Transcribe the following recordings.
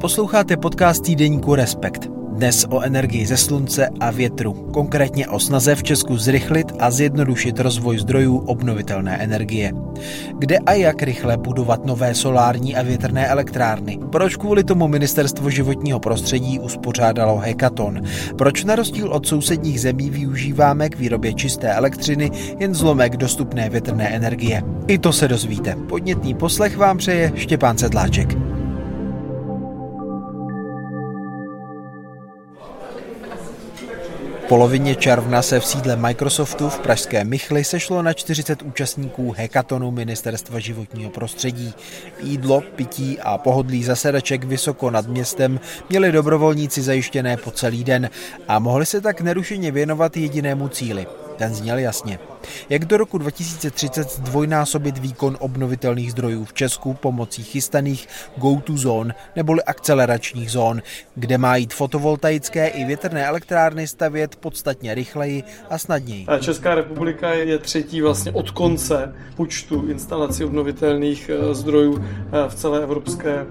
Posloucháte podcast týdeníku Respekt. Dnes o energii ze slunce a větru, konkrétně o snaze v Česku zrychlit a zjednodušit rozvoj zdrojů obnovitelné energie. Kde a jak rychle budovat nové solární a větrné elektrárny? Proč kvůli tomu ministerstvo životního prostředí uspořádalo hekaton? Proč na rozdíl od sousedních zemí využíváme k výrobě čisté elektřiny jen zlomek dostupné větrné energie? I to se dozvíte. Podnětný poslech vám přeje Štěpán Sedláček. Polovině června se v sídle Microsoftu v pražské Michli sešlo na 40 účastníků hekatonu Ministerstva životního prostředí. Jídlo, pití a pohodlí zasedaček vysoko nad městem měli dobrovolníci zajištěné po celý den a mohli se tak nerušeně věnovat jedinému cíli ten zněl jasně. Jak do roku 2030 zdvojnásobit výkon obnovitelných zdrojů v Česku pomocí chystaných go-to zón neboli akceleračních zón, kde má jít fotovoltaické i větrné elektrárny stavět podstatně rychleji a snadněji. Česká republika je třetí vlastně od konce počtu instalací obnovitelných eh, zdrojů eh, v celé evropské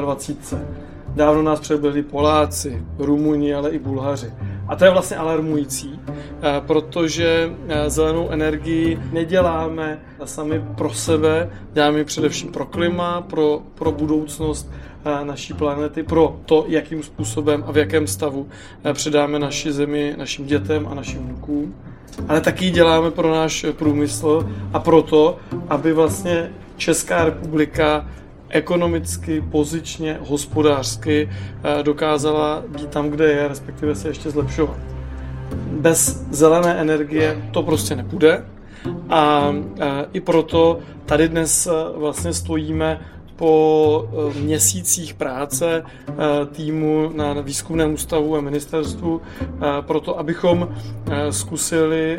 27. Dávno nás přebyli Poláci, Rumuni, ale i Bulhaři. A to je vlastně alarmující, eh, protože eh, zelenou energii neděláme sami pro sebe, děláme ji především pro klima, pro, pro budoucnost eh, naší planety, pro to, jakým způsobem a v jakém stavu předáme naši zemi našim dětem a našim vnukům. Ale taky děláme pro náš průmysl a proto, aby vlastně Česká republika ekonomicky, pozičně, hospodářsky eh, dokázala být tam, kde je, respektive se ještě zlepšovat. Bez zelené energie to prostě nepůjde a eh, i proto tady dnes eh, vlastně stojíme po měsících práce týmu na výzkumném ústavu a ministerstvu proto, abychom zkusili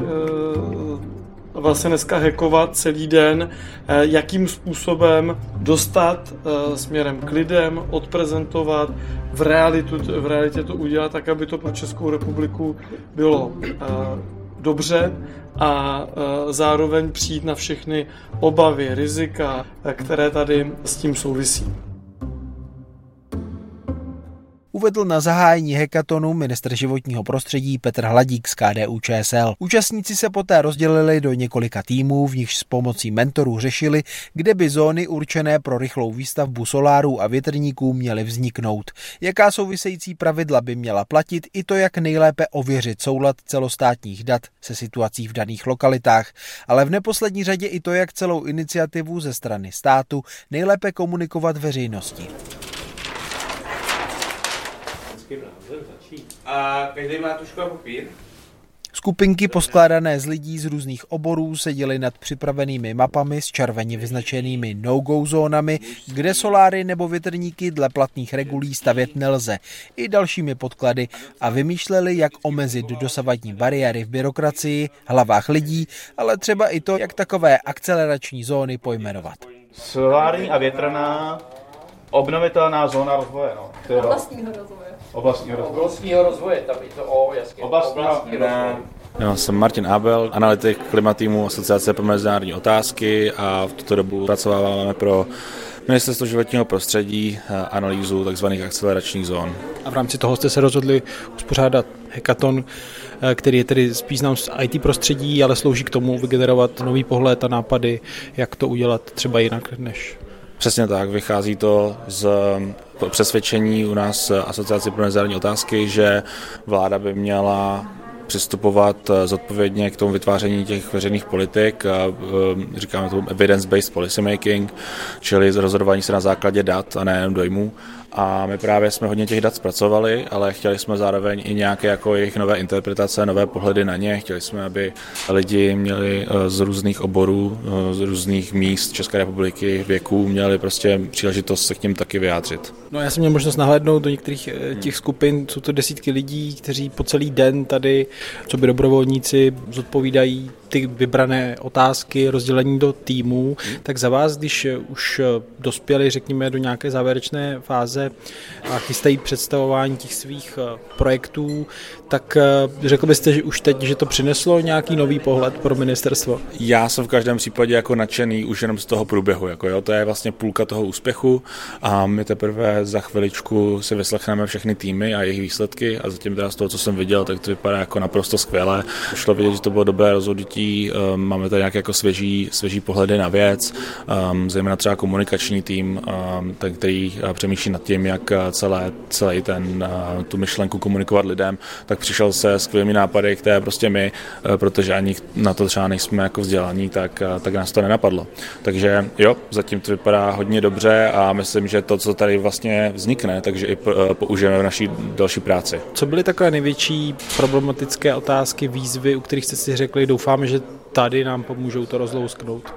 vlastně dneska hackovat celý den, eh, jakým způsobem dostat eh, směrem k lidem, odprezentovat, v, realitu, v realitě to udělat tak, aby to pro Českou republiku bylo eh, dobře a zároveň přijít na všechny obavy, rizika, které tady s tím souvisí uvedl na zahájení hekatonu ministr životního prostředí Petr Hladík z KDU ČSL. Účastníci se poté rozdělili do několika týmů, v nichž s pomocí mentorů řešili, kde by zóny určené pro rychlou výstavbu solárů a větrníků měly vzniknout. Jaká související pravidla by měla platit i to, jak nejlépe ověřit soulad celostátních dat se situací v daných lokalitách, ale v neposlední řadě i to, jak celou iniciativu ze strany státu nejlépe komunikovat veřejnosti název začít. A každý má tušku a papír? Skupinky poskládané z lidí z různých oborů seděly nad připravenými mapami s červeně vyznačenými no-go zónami, kde soláry nebo větrníky dle platných regulí stavět nelze, i dalšími podklady a vymýšleli, jak omezit dosavadní bariéry v byrokracii, hlavách lidí, ale třeba i to, jak takové akcelerační zóny pojmenovat. Solární a větrná obnovitelná zóna rozvoje. No. Vlastního rozvoje. Oblastního rozvoje. Oblastního rozvoje, tam je to O, jasně. Oblastního, Oblastního rozvoje. Já jsem Martin Abel, analytik klimatýmu Asociace pro mezinárodní otázky a v tuto dobu pracováváme pro Ministerstvo životního prostředí analýzu tzv. akceleračních zón. A v rámci toho jste se rozhodli uspořádat hekaton, který je tedy spíš znám z IT prostředí, ale slouží k tomu vygenerovat nový pohled a nápady, jak to udělat třeba jinak než Přesně tak, vychází to z přesvědčení u nás Asociace pro mezinárodní otázky, že vláda by měla přistupovat zodpovědně k tomu vytváření těch veřejných politik, říkáme tomu evidence-based policy making, čili rozhodování se na základě dat a nejen dojmů. A my právě jsme hodně těch dat zpracovali, ale chtěli jsme zároveň i nějaké jako jejich nové interpretace, nové pohledy na ně. Chtěli jsme, aby lidi měli eh, z různých oborů, eh, z různých míst České republiky, věků, měli prostě příležitost se k tím taky vyjádřit. No já jsem měl možnost nahlédnout do některých eh, těch skupin, jsou to desítky lidí, kteří po celý den tady, co by dobrovolníci, zodpovídají ty vybrané otázky, rozdělení do týmů, tak za vás, když už dospěli, řekněme, do nějaké závěrečné fáze a chystají představování těch svých eh, projektů, tak eh, řekl byste, že už teď, že to přineslo nějaký nový pohled pro ministerstvo? Já jsem v každém případě jako nadšený už jenom z toho průběhu. Jako jo, to je vlastně půlka toho úspěchu a my teprve za chviličku si vyslechneme všechny týmy a jejich výsledky a zatím teda z toho, co jsem viděl, tak to vypadá jako naprosto skvěle. Šlo vidět, že to bylo dobré rozhodnutí, ehm, máme tady nějaké jako svěží, svěží pohledy na věc, ehm, zejména třeba komunikační tým, ehm, který eh, přemýšlí nad tím, jak eh, celé, celý ten, tu myšlenku komunikovat lidem, tak přišel se skvělými nápady, které prostě my, eh, protože ani na to třeba nejsme jako vzdělaní, tak, eh, tak nás to nenapadlo. Takže jo, zatím to vypadá hodně dobře a myslím, že to, co tady vlastně vznikne, takže i eh, použijeme v naší další práci. Co byly takové největší problematické otázky, výzvy, u kterých jste si řekli, doufáme, že tady nám pomůžou to rozlousknout?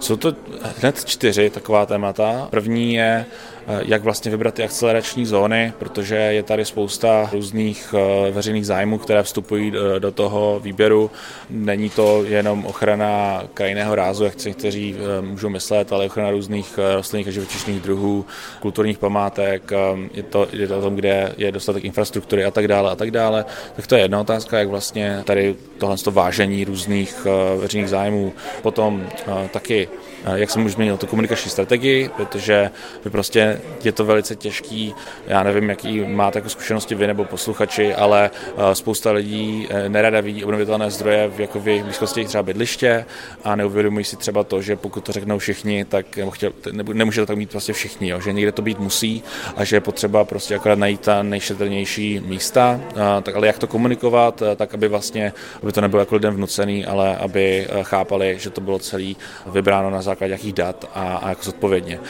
Jsou to hned čtyři taková témata. První je, jak vlastně vybrat ty akcelerační zóny, protože je tady spousta různých eh, veřejných zájmů, které vstupují eh, do toho výběru. Není to jenom ochrana krajinného rázu, jak si někteří můžou myslet, ale ochrana různých rostlinných a živočišných druhů, kulturních památek, je to, je to o tom, kde je dostatek infrastruktury a tak dále a tak dále. Tak to je jedna otázka, jak vlastně tady tohle vážení různých veřejných zájmů. Potom taky jak jsem už zmínil, tu komunikační strategii, protože vy prostě je to velice těžký, já nevím, jaký máte jako zkušenosti vy nebo posluchači, ale eh, spousta lidí eh, nerada vidí obnovitelné zdroje v, jako v jejich blízkosti třeba bydliště a neuvědomují si třeba to, že pokud to řeknou všichni, tak chtěl, nemůže to tak mít prostě všichni, jo, že někde to být musí a že je potřeba prostě akorát najít ta nejšetrnější místa, a, tak ale jak to komunikovat, tak aby vlastně, aby to nebylo jako lidem vnucený, ale aby chápali, že to bylo celý vybráno na základě jakých dat a, a jako zodpovědně.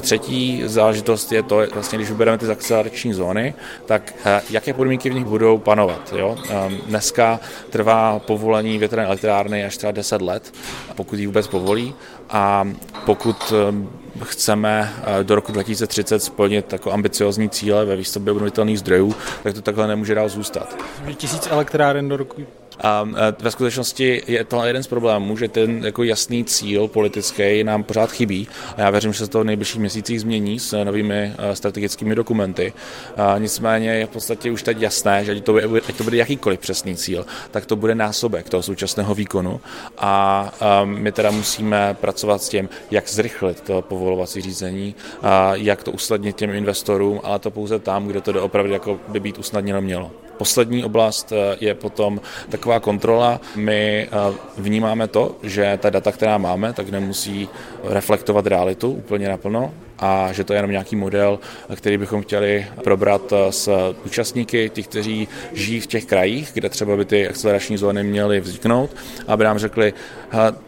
Třetí záležitost je to, vlastně, když vybereme ty akcelerační zóny, tak jaké podmínky v nich budou panovat. Jo? Dneska trvá povolení větrné elektrárny až třeba 10 let, pokud ji vůbec povolí. A pokud chceme do roku 2030 splnit jako ambiciozní cíle ve výstavbě obnovitelných zdrojů, tak to takhle nemůže dál zůstat. Tisíc elektráren do roku a ve skutečnosti je to jeden z problémů, že ten jako jasný cíl politický nám pořád chybí a já věřím, že se to v nejbližších měsících změní s novými strategickými dokumenty. A nicméně je v podstatě už teď jasné, že ať to, bude, ať to bude jakýkoliv přesný cíl, tak to bude násobek toho současného výkonu a my teda musíme pracovat s tím, jak zrychlit to povolovací řízení, a jak to usnadnit těm investorům, ale to pouze tam, kde to opravdu jako by být usnadněno mělo. Poslední oblast eh, je potom taková kontrola. My eh, vnímáme to, že ta data, která máme, tak nemusí reflektovat realitu úplně naplno a že to je jenom nějaký model, který bychom chtěli probrat eh, s účastníky, těch, kteří žijí v těch krajích, kde třeba by ty akcelerační zóny měly vzniknout, aby nám řekli,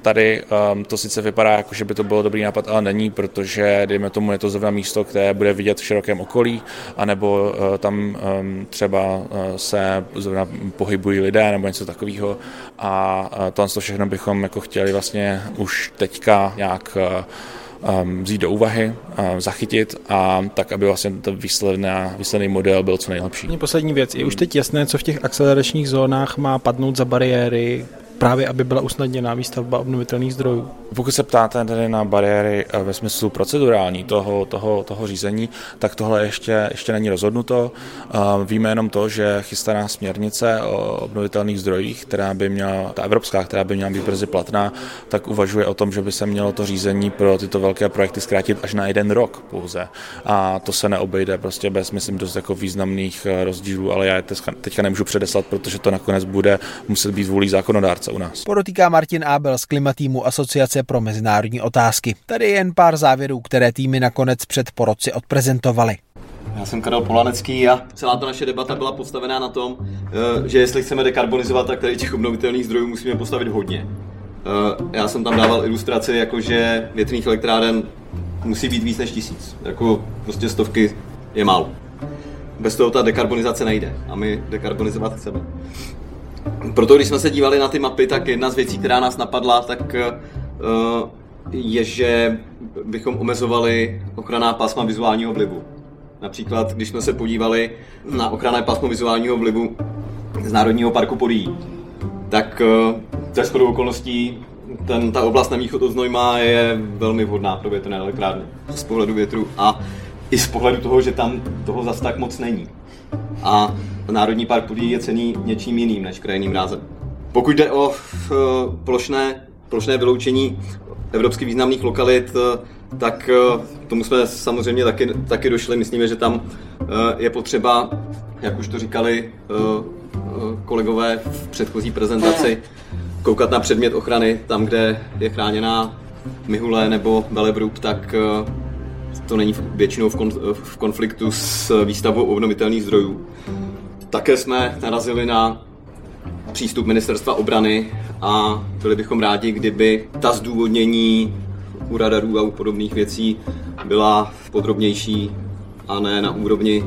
tady um, to sice vypadá jako, že by to bylo dobrý nápad, ale není, protože dejme tomu je to zrovna místo, které bude vidět v širokém okolí, anebo uh, tam um, třeba uh, se zrovna pohybují lidé nebo něco takového. A to všechno bychom jako chtěli vlastně už teďka nějak vzít do úvahy, zachytit a tak, aby vlastně ten výsledný model byl co nejlepší. Poslední věc. Je už teď jasné, co v těch akceleračních zónách má padnout za bariéry, právě aby byla usnadněná výstavba obnovitelných zdrojů. Pokud se ptáte tedy na bariéry eh, ve smyslu procedurální toho, toho, toho řízení, tak tohle ještě, ještě není rozhodnuto. Eh, víme jenom to, že chystaná směrnice o obnovitelných zdrojích, která by měla, ta evropská, která by měla být brzy platná, tak uvažuje o tom, že by se mělo to řízení pro tyto velké projekty zkrátit až na jeden rok pouze. A to se neobejde prostě bez, myslím, dost jako významných eh, rozdílů, ale já je teďka nemůžu předeslat, protože to nakonec bude muset být vůlí zákonodárce u nás. Podotýká Martin Abel z klimatýmu Asociace pro mezinárodní otázky. Tady je jen pár závěrů, které týmy nakonec před poroci odprezentovaly. Já jsem Karel Polanecký a celá ta naše debata byla postavená na tom, eh, že jestli chceme dekarbonizovat, tak tady těch obnovitelných zdrojů musíme postavit hodně. Eh, já jsem tam dával ilustraci, jako že větrných elektráren musí být víc než tisíc. Jako prostě stovky je málo. Bez toho ta dekarbonizace nejde a my dekarbonizovat chceme. Proto když jsme se dívali na ty mapy, tak jedna z věcí, která nás napadla, tak eh, je, že bychom omezovali ochranná pásma vizuálního vlivu. Například, když jsme se podívali na ochranné pásmo vizuálního vlivu z Národního parku Podí, tak ze shodou okolností ten, ta oblast na východ od Znojma je velmi vhodná pro větrné elektrárny z pohledu větru a i z pohledu toho, že tam toho zas tak moc není. A Národní park Podí je cený něčím jiným než krajiným rázem. Pokud jde o plošné, plošné vyloučení evropsky významných lokalit, tak tomu jsme samozřejmě taky, taky došli. Myslíme, že tam je potřeba, jak už to říkali kolegové v předchozí prezentaci, koukat na předmět ochrany tam, kde je chráněná Mihule nebo Belebrub, tak eh, to není většinou v konfliktu s výstavou obnovitelných zdrojů. Také jsme narazili na přístup ministerstva obrany a byli bychom rádi, kdyby ta zdůvodnění u radarů a u podobných věcí byla podrobnější a ne na úrovni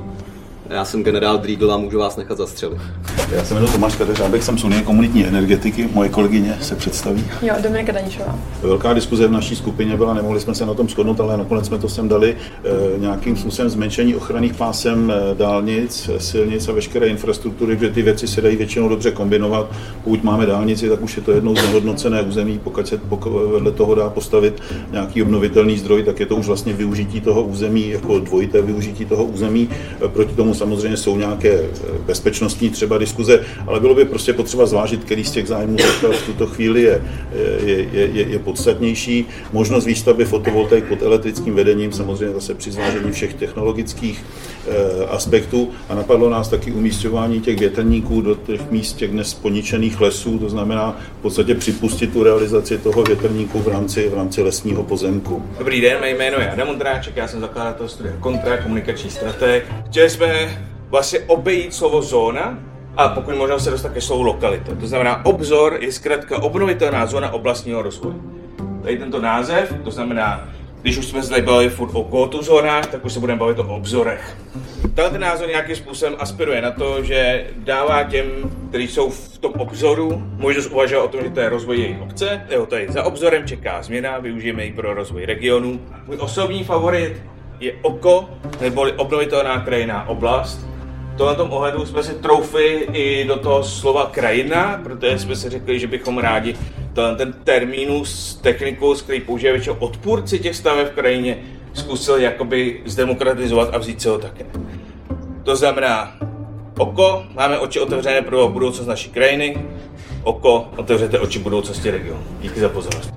já jsem generál Driedl a můžu vás nechat zastřelit. Já jsem jmenuji Tomáš Kadeř, abych jsem z Unie komunitní energetiky, moje kolegyně se představí. Jo, Dominika Danišová. Velká diskuze v naší skupině byla, nemohli jsme se na tom shodnout, ale nakonec jsme to sem dali e, nějakým způsobem zmenšení ochranných pásem e, dálnic, silnic a veškeré infrastruktury, že ty věci se dají většinou dobře kombinovat. Pokud máme dálnici, tak už je to jednou z nehodnocené území, pokud se pokud vedle toho dá postavit nějaký obnovitelný zdroj, tak je to už vlastně využití toho území, jako dvojité využití toho území. E, proti tomu samozřejmě jsou nějaké bezpečnostní třeba diskuze, ale bylo by prostě potřeba zvážit, který z těch zájmů v tuto chvíli je, je, je, je, je podstatnější. Možnost výstavby fotovoltaik pod elektrickým vedením, samozřejmě zase při zvážení všech technologických eh, aspektů. A napadlo nás taky umístěvání těch větrníků do těch míst těch dnes poničených lesů, to znamená v podstatě připustit tu realizaci toho větrníku v rámci, v rámci lesního pozemku. Dobrý den, mé jméno je Adam Ondráček, já jsem zakladatel studia Kontra, komunikační strateg. Chtěli jsme vlastně obejít slovo zóna, a pokud možno se dostat ke slovu lokalita. To znamená, obzor je zkrátka obnovitelná zóna oblastního rozvoje. Tady tento název, to znamená, když už jsme zde bavili furt o zónách, tak už se budeme bavit o obzorech. Tenhle ten názor nějakým způsobem aspiruje na to, že dává těm, kteří jsou v tom obzoru, možnost uvažovat o tom, že to je rozvoj jejich obce. Jo, tady za obzorem čeká změna, využijeme ji pro rozvoj regionu. Můj osobní favorit je oko, neboli obnovitelná krajiná oblast, tomhle tom ohledu jsme si troufli i do toho slova krajina, protože jsme si řekli, že bychom rádi ten, ten termínus, techniku, který používají většinou odpůrci těch staveb v krajině, zkusili jakoby zdemokratizovat a vzít se ho také. To znamená, oko, máme oči otevřené pro budoucnost naší krajiny, oko, otevřete oči budoucnosti regionu. Díky za pozornost.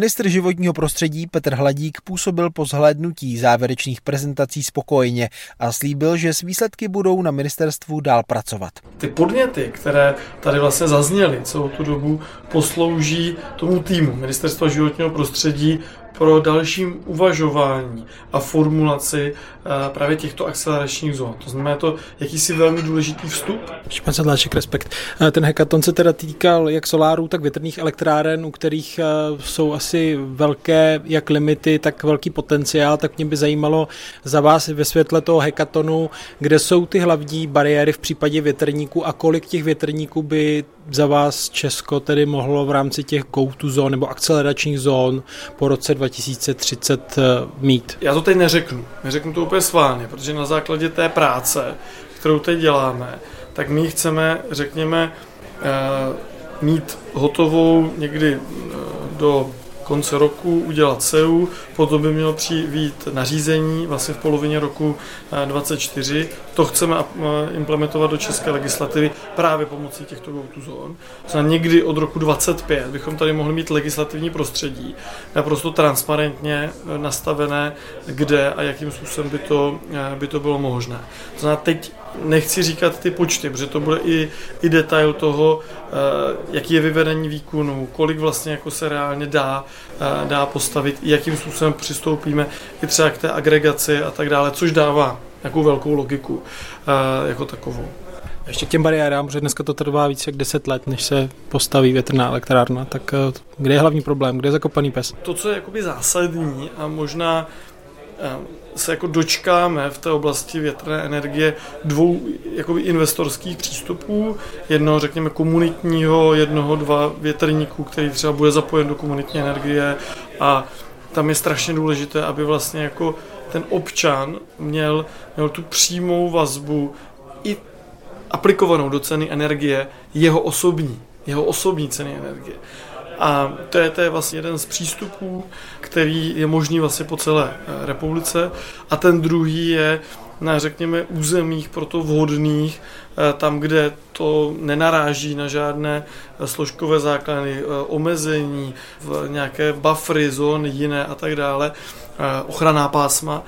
Ministr životního prostředí Petr Hladík působil po zhlédnutí závěrečných prezentací spokojeně a slíbil, že s výsledky budou na ministerstvu dál pracovat. Ty podněty, které tady vlastně zazněly celou tu dobu, poslouží tomu týmu Ministerstva životního prostředí pro dalším uvažování a formulaci eh, právě těchto akceleračních zón. To znamená to jakýsi velmi důležitý vstup. Pan Sedláček, respekt. Eh, ten hackathon se teda týkal jak solárů, tak větrných elektráren, u kterých eh, jsou asi velké jak limity, tak velký potenciál, tak mě by zajímalo za vás ve světle toho hackathonu, kde jsou ty hlavní bariéry v případě větrníků a kolik těch větrníků by za vás Česko tedy mohlo v rámci těch go-to zón nebo akceleračních zón po roce 2030 eh, mít? Já to teď neřeknu. Neřeknu to úplně sválně, protože na základě té práce, kterou teď děláme, tak my chceme, řekněme, eh, mít hotovou někdy eh, do konce roku udělat CEU, potom by mělo přijít nařízení vlastně v polovině roku 2024. To chceme implementovat do české legislativy právě pomocí těchto go-to zón. Někdy od roku 2025 bychom tady mohli mít legislativní prostředí naprosto transparentně e, nastavené, kde a jakým způsobem by to, by to bylo možné. To znamená, teď nechci říkat ty počty, protože to bude i, i detail toho, eh, jaký je vyvedení výkonu, kolik vlastně jako se reálně dá, eh, dá postavit, jakým způsobem přistoupíme i třeba k té agregaci a tak dále, což dává nějakou velkou logiku eh, jako takovou. Ještě k těm bariérám, protože dneska to trvá více jak 10 let, než se postaví větrná elektrárna, tak kde je hlavní problém, kde je zakopaný pes? To, co je jakoby zásadní a možná se jako dočkáme v té oblasti větrné energie dvou jakoby investorských přístupů. Jednoho, řekněme, komunitního, jednoho, dva větrníků, který třeba bude zapojen do komunitní energie a tam je strašně důležité, aby vlastně jako ten občan měl, měl tu přímou vazbu i aplikovanou do ceny energie jeho osobní, jeho osobní ceny energie. A to je, to je vlastně jeden z přístupů, který je možný vlastně po celé eh, republice. A ten druhý je na, řekněme, územích proto vhodných, eh, tam, kde to nenaráží na žádné eh, složkové základy, omezení, v nějaké buffery, zóny jiné a tak dále, ochranná pásma,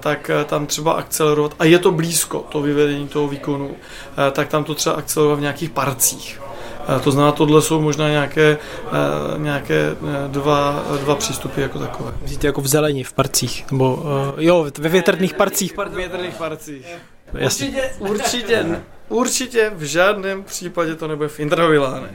tak tam třeba akcelerovat, a je to blízko, to vyvedení toho výkonu, tak tam to třeba akcelerovat v nějakých parcích. To znamená, tohle jsou možná nějaké, eh, nějaké eh, dva, dva přístupy jako takové. Vidíte jako v zelení, v parcích, nebo jo, ve větrných parcích. Ve větrných parcích. Určitě, určitě, určitě v žádném případě to nebude v intravilánech.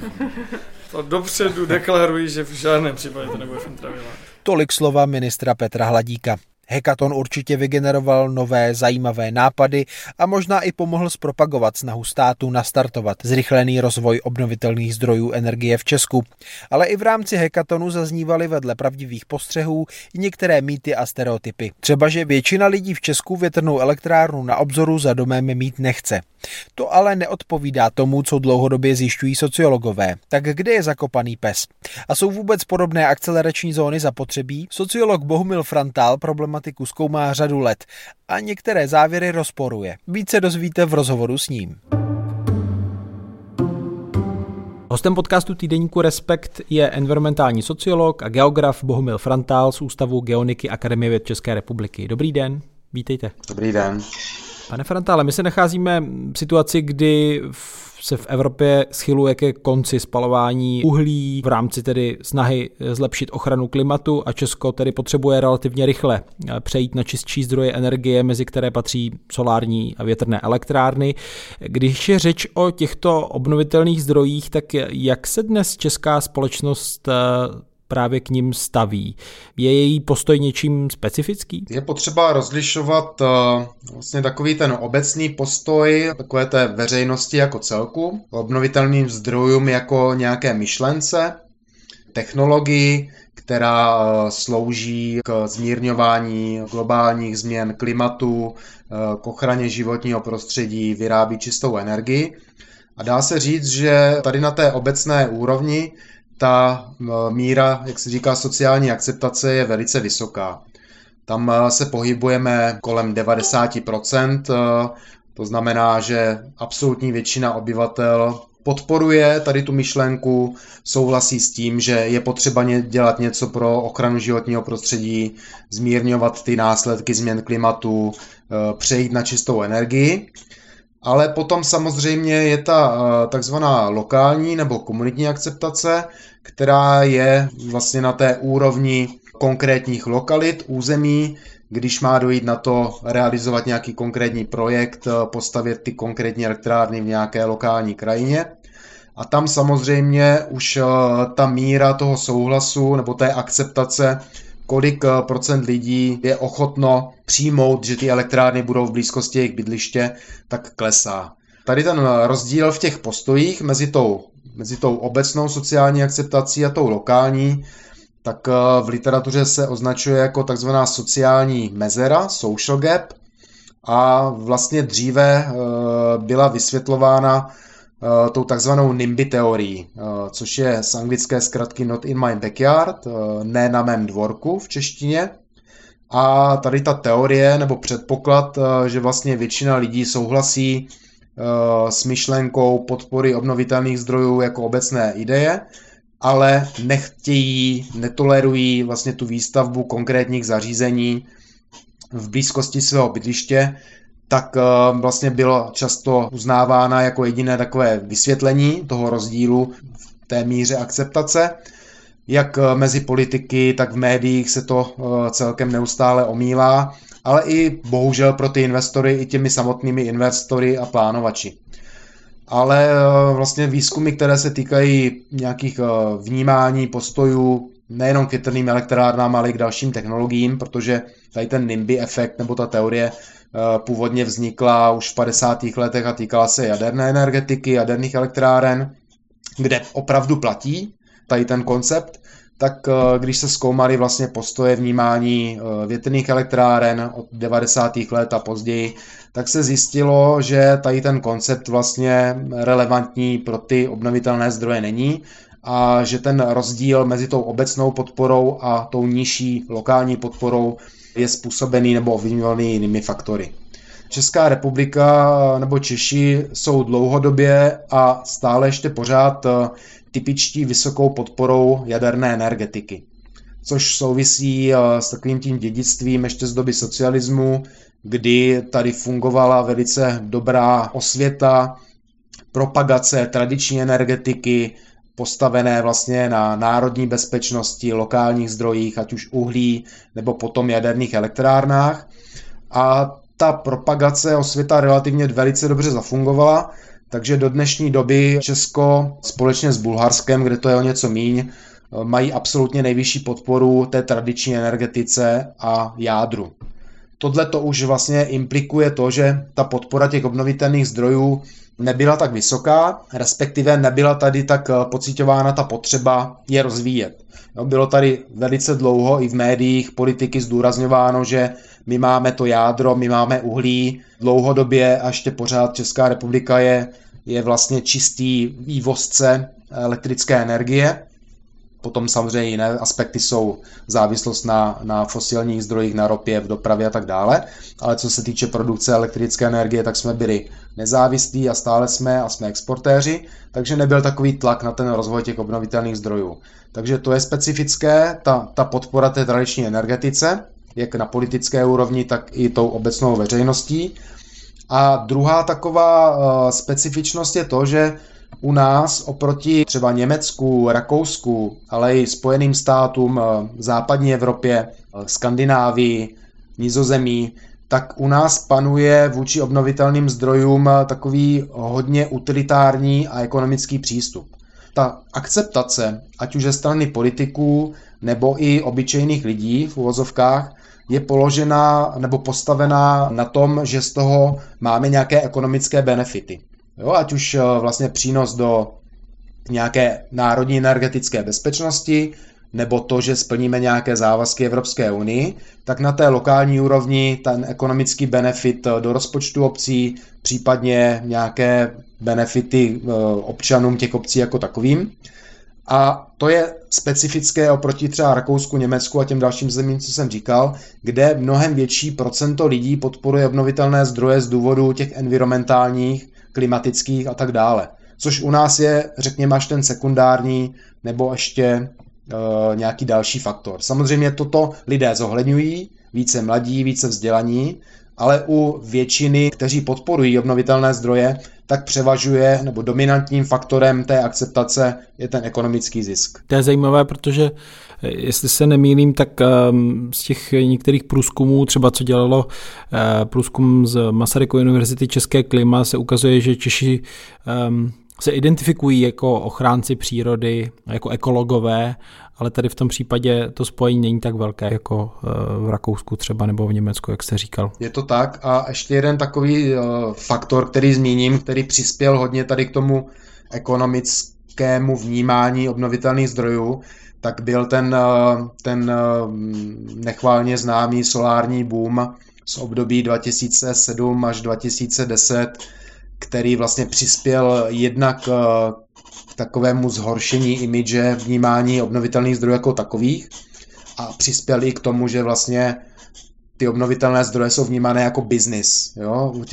To dopředu deklaruji, že v žádném případě to nebude v intravilánech. Tolik slova ministra Petra Hladíka. Hekaton určitě vygeneroval nové zajímavé nápady a možná i pomohl zpropagovat snahu státu nastartovat zrychlený rozvoj obnovitelných zdrojů energie v Česku. Ale i v rámci hekatonu zaznívaly vedle pravdivých postřehů i některé mýty a stereotypy. Třeba, že většina lidí v Česku větrnou elektrárnu na obzoru za domem mít nechce. To ale neodpovídá tomu, co dlouhodobě zjišťují sociologové. Tak kde je zakopaný pes? A jsou vůbec podobné akcelerační zóny zapotřebí? Sociolog Bohumil Frantal problematiku zkoumá řadu let a některé závěry rozporuje. Více dozvíte v rozhovoru s ním. Hostem podcastu týdeníku Respekt je environmentální sociolog a geograf Bohumil Frantal z Ústavu Geoniky Akademie věd České republiky. Dobrý den, vítejte. Dobrý den. Pane Frantále, my se nacházíme v situaci, kdy se v Evropě schyluje ke konci spalování uhlí v rámci tedy snahy zlepšit ochranu klimatu a Česko tedy potřebuje relativně rychle přejít na čistší zdroje energie, mezi které patří solární a větrné elektrárny. Když je řeč o těchto obnovitelných zdrojích, tak jak se dnes česká společnost právě k ním staví. Je její postoj něčím specifický? Je potřeba rozlišovat uh, vlastně takový ten obecný postoj takové té veřejnosti jako celku, obnovitelným zdrojům jako nějaké myšlence, technologii, která uh, slouží k zmírňování globálních změn klimatu, uh, k ochraně životního prostředí, vyrábí čistou energii. A dá se říct, že tady na té obecné úrovni ta míra, jak se říká, sociální akceptace je velice vysoká. Tam eh, se pohybujeme kolem 90%, eh, to znamená, že absolutní většina obyvatel podporuje tady tu myšlenku, souhlasí s tím, že je potřeba dělat něco pro ochranu životního prostředí, zmírňovat ty následky změn klimatu, přejít na čistou energii. Ale potom samozřejmě je ta eh, takzvaná lokální nebo komunitní akceptace, která je vlastně na té úrovni konkrétních lokalit, území, když má dojít na to realizovat nějaký konkrétní projekt, eh, postavit ty konkrétní elektrárny v nějaké lokální krajině. A tam samozřejmě už eh, ta míra toho souhlasu nebo té akceptace kolik eh, procent lidí je ochotno přijmout, že ty elektrárny budou v blízkosti jejich bydliště, tak klesá. Tady ten rozdíl v těch postojích mezi tou, mezi tou obecnou sociální akceptací a tou lokální, tak eh, v literatuře se označuje jako takzvaná sociální mezera, social gap, a vlastně dříve eh, byla vysvětlována uh, tou takzvanou NIMBY teorií, uh, což je z anglické zkratky Not in my backyard, uh, ne na mém dvorku v češtině. A tady ta teorie nebo předpoklad, že vlastně většina lidí souhlasí s myšlenkou podpory obnovitelných zdrojů jako obecné ideje, ale nechtějí, netolerují vlastně tu výstavbu konkrétních zařízení v blízkosti svého bydliště, tak eh, vlastně bylo často uznávána jako jediné takové vysvětlení toho rozdílu v té míře akceptace. Jak eh, mezi politiky, tak v médiích se to eh, celkem neustále omílá, ale i bohužel pro ty investory, i těmi samotnými investory a plánovači. Ale vlastně výzkumy, které se týkají nějakých vnímání, postojů, nejenom k větrným elektrárnám, ale i k dalším technologiím, protože tady ten NIMBY efekt nebo ta teorie původně vznikla už v 50. letech a týkala se jaderné energetiky, jaderných elektráren, kde opravdu platí, tady ten koncept, tak eh, když se zkoumaly vlastně postoje vnímání eh, větrných elektráren od 90. let a později, tak se zjistilo, že tady ten koncept vlastně relevantní pro ty obnovitelné zdroje není a že ten rozdíl mezi tou obecnou podporou a tou nižší lokální podporou je způsobený nebo ovlivňovaný jinými faktory. Česká republika nebo Češi jsou dlouhodobě a stále ještě pořád eh, typičtí vysokou podporou jaderné energetiky. Což souvisí eh, s takovým tím dědictvím ještě z doby socialismu, kdy tady fungovala velice dobrá osvěta, propagace tradiční energetiky, postavené vlastně na národní bezpečnosti, lokálních zdrojích, ať už uhlí nebo potom jaderných elektrárnách. A ta propagace osvěta relativně velice dobře zafungovala, takže do dnešní doby Česko společně s Bulharskem, kde to je o něco míň, mají absolutně nejvyšší podporu té tradiční energetice a jádru. Tohle to už vlastně implikuje to, že ta podpora těch obnovitelných zdrojů nebyla tak vysoká, respektive nebyla tady tak eh, pocitována ta potřeba je rozvíjet. Bylo tady velice dlouho i v médiích politiky zdůrazňováno, že my máme to jádro, my máme uhlí, dlouhodobě a ještě pořád Česká republika je, je vlastně čistý vývozce elektrické energie. Potom samozřejmě jiné aspekty jsou závislost na, na fosilních zdrojích, na ropě, v dopravě a tak dále. Ale co se týče produkce elektrické energie, tak jsme byli nezávislí a stále jsme a jsme exportéři, takže nebyl takový tlak na ten rozvoj těch obnovitelných zdrojů. Takže to je specifické, ta, ta podpora té tradiční energetice, jak na politické úrovni, tak i tou obecnou veřejností. A druhá taková uh, specifičnost je to, že u nás oproti třeba Německu, Rakousku, ale i Spojeným státům, uh, západní Evropě, uh, Skandinávii, Nizozemí, tak u nás panuje vůči obnovitelným zdrojům takový hodně utilitární a ekonomický přístup. Ta akceptace, ať už ze strany politiků nebo i obyčejných lidí v uvozovkách, je položená nebo postavená na tom, že z toho máme nějaké ekonomické benefity. Jo, ať už eh, vlastně přínos do nějaké národní energetické bezpečnosti, nebo to, že splníme nějaké závazky Evropské unii, tak na té lokální úrovni ten ekonomický benefit do rozpočtu obcí, případně nějaké benefity eh, občanům těch obcí jako takovým. A to je specifické oproti třeba Rakousku, Německu a těm dalším zemím, co jsem říkal, kde mnohem větší procento lidí podporuje obnovitelné zdroje z důvodu těch environmentálních, klimatických a tak dále. Což u nás je, řekněme, až ten sekundární nebo ještě uh, nějaký další faktor. Samozřejmě toto lidé zohledňují, více mladí, více vzdělaní, ale u většiny, kteří podporují obnovitelné zdroje, tak převažuje, nebo dominantním faktorem té akceptace je ten ekonomický zisk. To je zajímavé, protože jestli se nemýlím, tak ehm, z těch některých průzkumů, třeba co dělalo eh, průzkum z Masarykovy univerzity České klima, se ukazuje, že Češi ehm, se identifikují jako ochránci přírody, jako ekologové, ale tady v tom případě to spojení není tak velké jako eh, v Rakousku třeba nebo v Německu, jak jste říkal. Je to tak a ještě jeden takový eh, faktor, který zmíním, který přispěl hodně tady k tomu ekonomickému vnímání obnovitelných zdrojů, tak byl ten, eh, ten nechválně známý solární boom z období 2007 až 2010, který vlastně přispěl jednak k takovému zhoršení imidže vnímání obnovitelných zdrojů jako takových a přispěl i k tomu, že vlastně ty obnovitelné zdroje jsou vnímané jako biznis.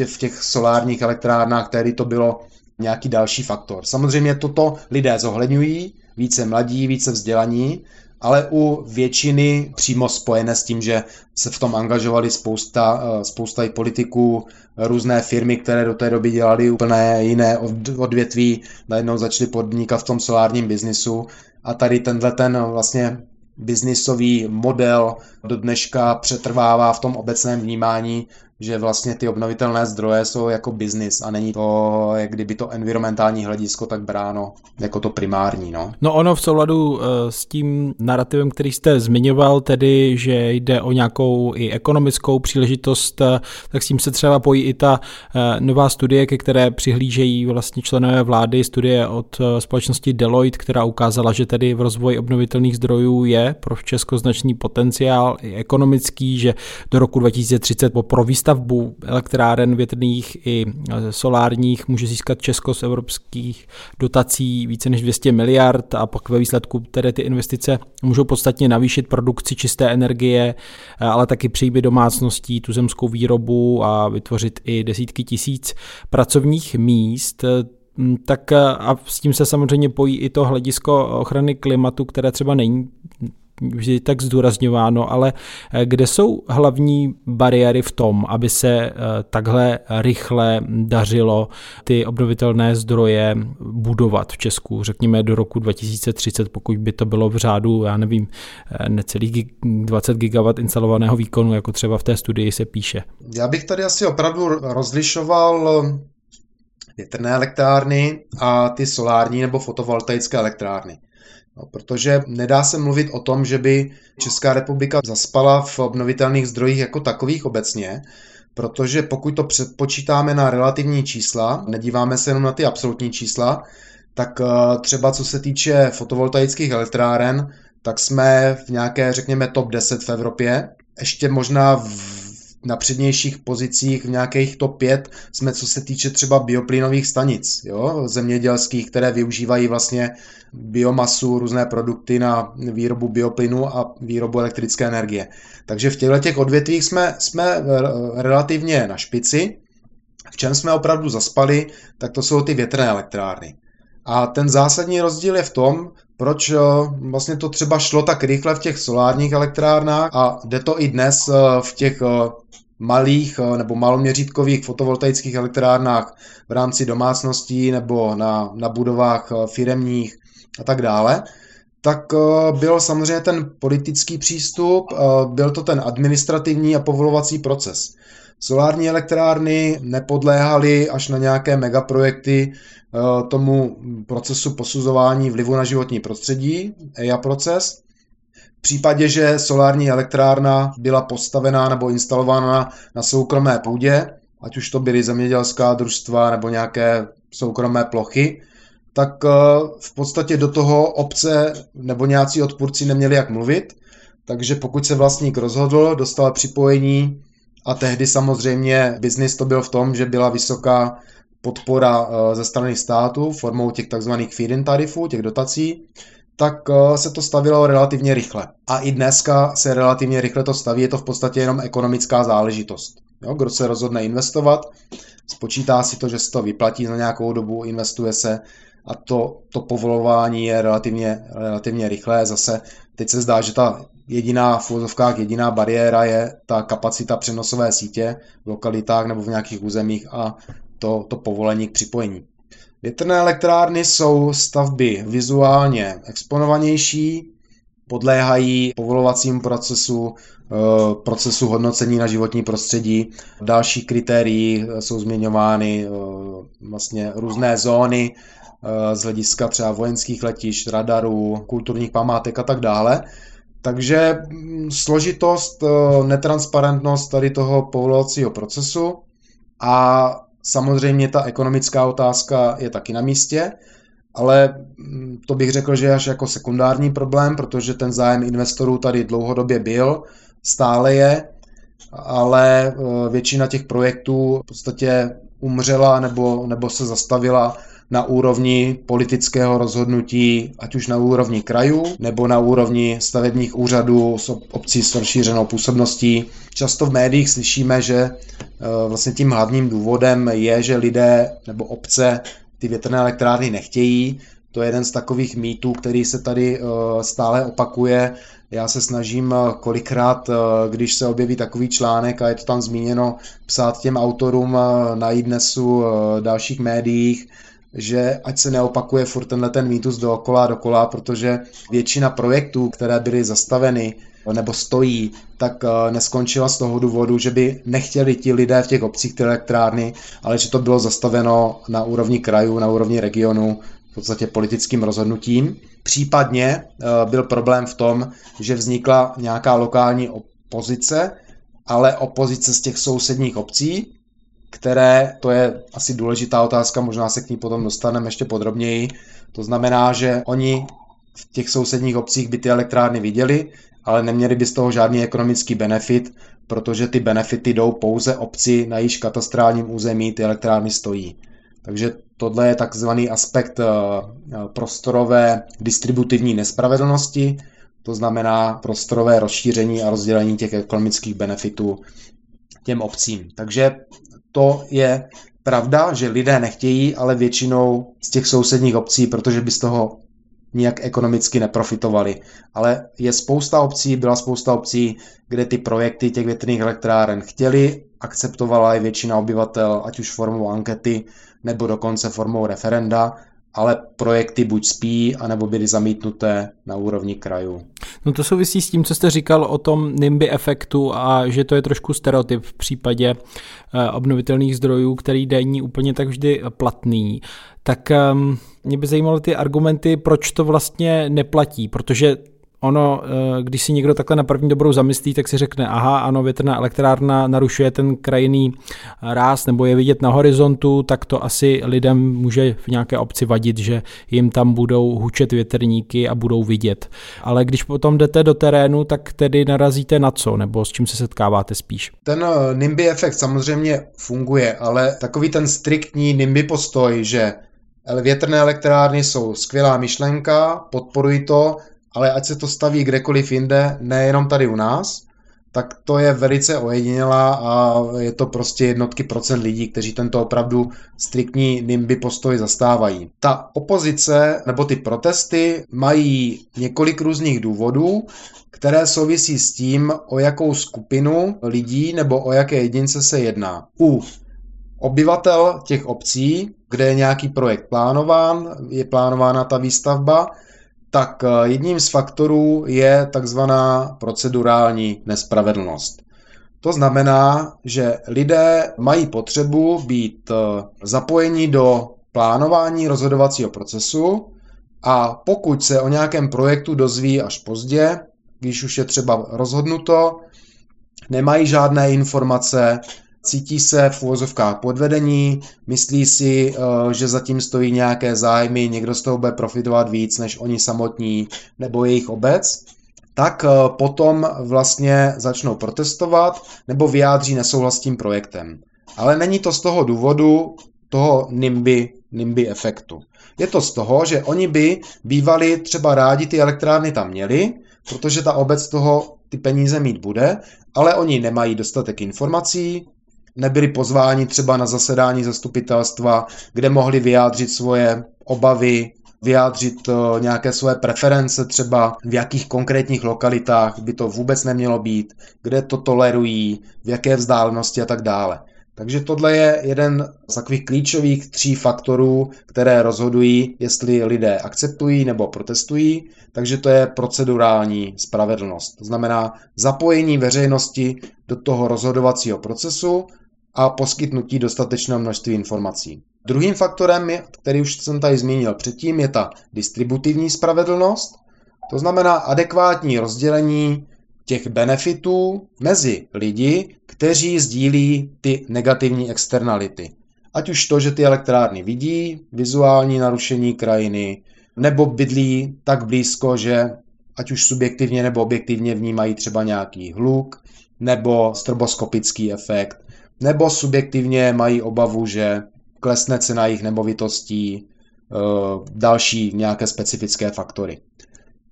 V těch solárních elektrárnách, který to bylo nějaký další faktor. Samozřejmě toto lidé zohledňují, více mladí, více vzdělaní, ale u většiny přímo spojené s tím, že se v tom angažovali spousta, eh, spousta i politiků, různé firmy, které do té doby dělali úplně jiné odvětví, najednou začaly podnikat v tom solárním biznisu. A tady tenhle ten vlastně biznisový model do dneška přetrvává v tom obecném vnímání, že vlastně ty obnovitelné zdroje jsou jako biznis a není to, jak kdyby to environmentální hledisko tak bráno jako to primární. No, no ono v souladu eh, s tím narrativem, který jste zmiňoval, tedy, že jde o nějakou i ekonomickou příležitost, eh, tak s tím se třeba pojí i ta eh, nová studie, ke které přihlížejí vlastně členové vlády, studie od společnosti Deloitte, která ukázala, že tedy v rozvoji obnovitelných zdrojů je pro Česko značný potenciál i ekonomický, že do roku 2030 pro výstavbu elektráren větrných i solárních může získat Česko z evropských dotací více než 200 miliard a pak ve výsledku tedy ty investice můžou podstatně navýšit produkci čisté energie, ale taky příjmy domácností, tuzemskou výrobu a vytvořit i desítky tisíc pracovních míst. Tak a s tím se samozřejmě pojí i to hledisko ochrany klimatu, které třeba není vždy tak zdůrazňováno, ale eh, kde jsou hlavní bariéry v tom, aby se eh, takhle rychle dařilo ty obnovitelné zdroje budovat v Česku, řekněme do roku 2030, pokud by to bylo v řádu, já nevím, eh, necelých 20 gigawatt instalovaného výkonu, jako třeba v té studii se píše. Já bych tady asi opravdu rozlišoval větrné elektrárny a ty solární nebo fotovoltaické elektrárny. No, protože nedá se mluvit o tom, že by Česká republika zaspala v obnovitelných zdrojích jako takových obecně, protože pokud to předpočítáme na relativní čísla, nedíváme se jenom na ty absolutní čísla, tak eh, třeba co se týče fotovoltaických elektráren, tak jsme v nějaké, řekněme, top 10 v Evropě. Ještě možná v na přednějších pozicích v nějakých top 5 jsme, co se týče třeba bioplynových stanic, jo, zemědělských, které využívají vlastně biomasu, různé produkty na výrobu bioplynu a výrobu elektrické energie. Takže v těchto těch odvětvích jsme, jsme relativně na špici. V čem jsme opravdu zaspali, tak to jsou ty větrné elektrárny. A ten zásadní rozdíl je v tom, proč eh, vlastně to třeba šlo tak rychle v těch solárních elektrárnách a jde to i dnes eh, v těch eh, malých nebo maloměřítkových fotovoltaických elektrárnách v rámci domácností nebo na, na budovách firemních a tak dále, tak byl samozřejmě ten politický přístup, byl to ten administrativní a povolovací proces. Solární elektrárny nepodléhaly až na nějaké megaprojekty Eh, tomu procesu posuzování vlivu na životní prostředí, EIA proces. V případě, že solární elektrárna byla postavená nebo instalována na soukromé půdě, ať už to byly zemědělská družstva nebo nějaké soukromé plochy, tak eh, v podstatě do toho obce nebo nějací odpůrci neměli jak mluvit, takže pokud se vlastník rozhodl, dostal připojení a tehdy samozřejmě biznis to byl v tom, že byla vysoká podpora eh, ze strany státu formou těch takzvaných feed-in tarifů, těch dotací, tak eh, se to stavilo relativně rychle. A i dneska se relativně rychle to staví, je to v podstatě jenom ekonomická záležitost. Jo, kdo se rozhodne investovat, spočítá si to, že se to vyplatí za nějakou dobu, investuje se a to, to povolování je relativně, relativně rychlé. Zase teď se zdá, že ta jediná v úzovkách jediná bariéra je ta kapacita přenosové sítě v lokalitách nebo v nějakých územích a to, to povolení k připojení. Větrné elektrárny jsou stavby vizuálně exponovanější, podléhají povolovacím procesu, eh, procesu hodnocení na životní prostředí. Další kritérií eh, jsou změňovány eh, vlastně různé zóny z hlediska třeba vojenských letišť, radarů, kulturních památek a tak dále. Takže mm, složitost, netransparentnost tady toho povolovacího procesu a Samozřejmě ta ekonomická otázka je taky na místě, ale mm, to bych řekl, že je až jako sekundární problém, protože ten zájem investorů tady dlouhodobě byl, stále je, ale e, většina těch projektů v podstatě umřela nebo, nebo se zastavila na úrovni politického rozhodnutí, ať už na úrovni krajů nebo na úrovni stavebních úřadů s obcí s rozšířenou působností. Často v médiích slyšíme, že Eh, vlastně tím hlavním důvodem je, že lidé nebo obce ty větrné elektrárny nechtějí. To je jeden z takových mýtů, který se tady eh, stále opakuje. Já se snažím eh, kolikrát, když se objeví takový článek a je to tam zmíněno, psát těm autorům na iDnesu, dalších médiích, že ať se neopakuje furt tenhle ten mýtus dookola a dokola, protože většina projektů, které byly zastaveny nebo stojí, tak eh, neskončila z toho důvodu, že by nechtěli ti lidé v těch obcích ty elektrárny, ale že to bylo zastaveno na úrovni krajů, na úrovni regionu, v podstatě politickým rozhodnutím. Případně eh, byl problém v tom, že vznikla nějaká lokální opozice, ale opozice z těch sousedních obcí, které, to je asi důležitá otázka, možná se k ní potom dostaneme ještě podrobněji, to znamená, že oni v těch sousedních obcích by ty elektrárny viděli, ale neměli by z toho žádný ekonomický benefit, protože ty benefity jdou pouze obci, na již katastrálním území ty elektrárny stojí. Takže tohle je takzvaný aspekt eh, prostorové distributivní nespravedlnosti, to znamená prostorové rozšíření a rozdělení těch ekonomických benefitů těm obcím. Takže to je pravda, že lidé nechtějí, ale většinou z těch sousedních obcí, protože by z toho nijak ekonomicky neprofitovali. Ale je spousta obcí, byla spousta obcí, kde ty projekty těch větrných elektráren chtěli, akceptovala i většina obyvatel, ať už formou ankety, nebo dokonce formou referenda, ale projekty buď spí, anebo byly zamítnuté na úrovni krajů. No to souvisí s tím, co jste říkal o tom NIMBY efektu a že to je trošku stereotyp v případě eh, obnovitelných zdrojů, který není úplně tak vždy platný. Tak um, mě by zajímaly ty argumenty, proč to vlastně neplatí, protože ono, eh, když si někdo takhle na první dobrou zamyslí, tak si řekne, aha, ano, větrná elektrárna narušuje ten krajinný ráz nebo je vidět na horizontu, tak to asi lidem může v nějaké obci vadit, že jim tam budou hučet větrníky a budou vidět. Ale když potom jdete do terénu, tak tedy narazíte na co, nebo s čím se setkáváte spíš? Ten eh, NIMBY efekt samozřejmě funguje, ale takový ten striktní NIMBY postoj, že větrné elektrárny jsou skvělá myšlenka, podporuji to, ale ať se to staví kdekoliv jinde, nejenom tady u nás, tak to je velice ojedinělá a je to prostě jednotky procent lidí, kteří tento opravdu striktní NIMBY postoj zastávají. Ta opozice nebo ty protesty mají několik různých důvodů, které souvisí s tím, o jakou skupinu lidí nebo o jaké jedince se jedná. U obyvatel těch obcí, kde je nějaký projekt plánován, je plánována ta výstavba, tak eh, jedním z faktorů je takzvaná procedurální nespravedlnost. To znamená, že lidé mají potřebu být eh, zapojeni do plánování rozhodovacího procesu a pokud se o nějakém projektu dozví až pozdě, když už je třeba rozhodnuto, nemají žádné informace, cítí se v úvozovkách podvedení, myslí si, eh, že zatím stojí nějaké zájmy, někdo z toho bude profitovat víc než oni samotní nebo jejich obec, tak eh, potom vlastně začnou protestovat nebo vyjádří nesouhlas s tím projektem. Ale není to z toho důvodu toho NIMBY, NIMBY efektu. Je to z toho, že oni by bývali třeba rádi ty elektrárny tam měli, protože ta obec toho ty peníze mít bude, ale oni nemají dostatek informací, nebyli pozváni třeba na zasedání zastupitelstva, kde mohli vyjádřit svoje obavy, vyjádřit eh, nějaké své preference, třeba v jakých konkrétních lokalitách by to vůbec nemělo být, kde to tolerují, v jaké vzdálenosti a tak dále. Takže tohle je jeden z takových klíčových tří faktorů, které rozhodují, jestli lidé akceptují nebo protestují. Takže to je procedurální spravedlnost. To znamená zapojení veřejnosti do toho rozhodovacího procesu a poskytnutí dostatečného množství informací. Druhým faktorem, který už jsem tady zmínil předtím, je ta distributivní spravedlnost, to znamená adekvátní rozdělení těch benefitů mezi lidi, kteří sdílí ty negativní externality. Ať už to, že ty elektrárny vidí, vizuální narušení krajiny, nebo bydlí tak blízko, že ať už subjektivně nebo objektivně vnímají třeba nějaký hluk, nebo stroboskopický efekt, nebo subjektivně mají obavu, že klesne cena jejich nemovitostí, e, další nějaké specifické faktory.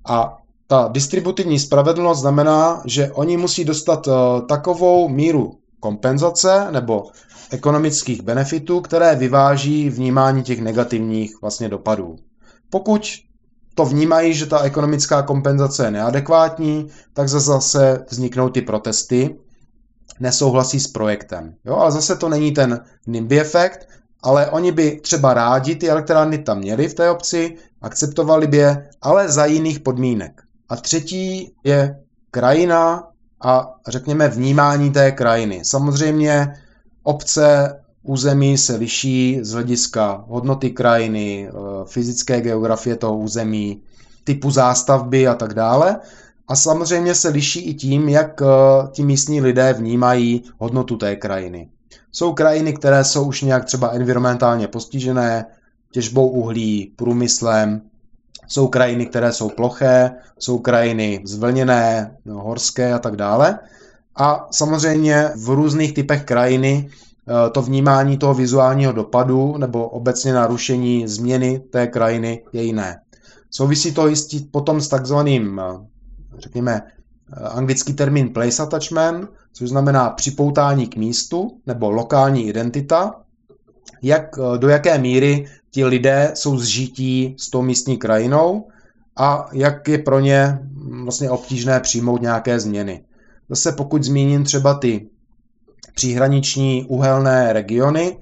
A ta distributivní spravedlnost znamená, že oni musí dostat e, takovou míru kompenzace nebo ekonomických benefitů, které vyváží vnímání těch negativních vlastně dopadů. Pokud to vnímají, že ta ekonomická kompenzace je neadekvátní, tak zase vzniknou ty protesty nesouhlasí s projektem. Jo, ale zase to není ten NIMBY efekt, ale oni by třeba rádi ty elektrárny tam měli v té obci, akceptovali by je, ale za jiných podmínek. A třetí je krajina a řekněme vnímání té krajiny. Samozřejmě obce, území se liší z hlediska hodnoty krajiny, eh, fyzické geografie toho území, typu zástavby a tak dále. A samozřejmě se liší i tím, jak eh, ti místní lidé vnímají hodnotu té krajiny. Jsou krajiny, které jsou už nějak třeba environmentálně postižené, těžbou uhlí, průmyslem, jsou krajiny, které jsou ploché, jsou krajiny zvlněné, no, horské a tak dále. A samozřejmě v různých typech krajiny eh, to vnímání toho vizuálního dopadu nebo obecně narušení změny té krajiny je jiné. Souvisí to jistí potom s takzvaným, eh, řekněme, eh, anglický termín place attachment, což znamená připoutání k místu nebo lokální identita, jak, do jaké míry ti lidé jsou zžití s tou místní krajinou a jak je pro ně vlastně obtížné přijmout nějaké změny. Zase pokud zmíním třeba ty příhraniční uhelné regiony,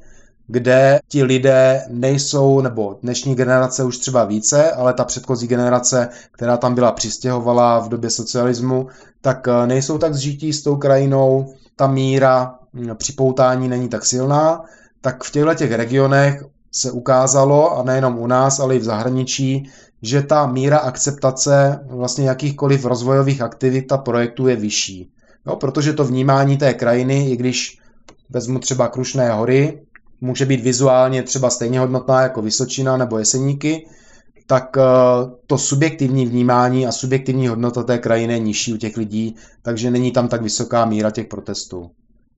kde ti lidé nejsou, nebo dnešní generace už třeba více, ale ta předchozí generace, která tam byla přistěhovala v době socialismu, tak eh, nejsou tak zžití s tou krajinou, ta míra hm, připoutání není tak silná, tak v těchto těch regionech se ukázalo, a nejenom u nás, ale i v zahraničí, že ta míra akceptace vlastně jakýchkoliv rozvojových aktivit a projektů je vyšší. No, protože to vnímání té krajiny, i když vezmu třeba Krušné hory, může být vizuálně třeba stejně hodnotná jako Vysočina nebo Jeseníky, tak eh, to subjektivní vnímání a subjektivní hodnota té krajiny je nižší u těch lidí, takže není tam tak vysoká míra těch protestů.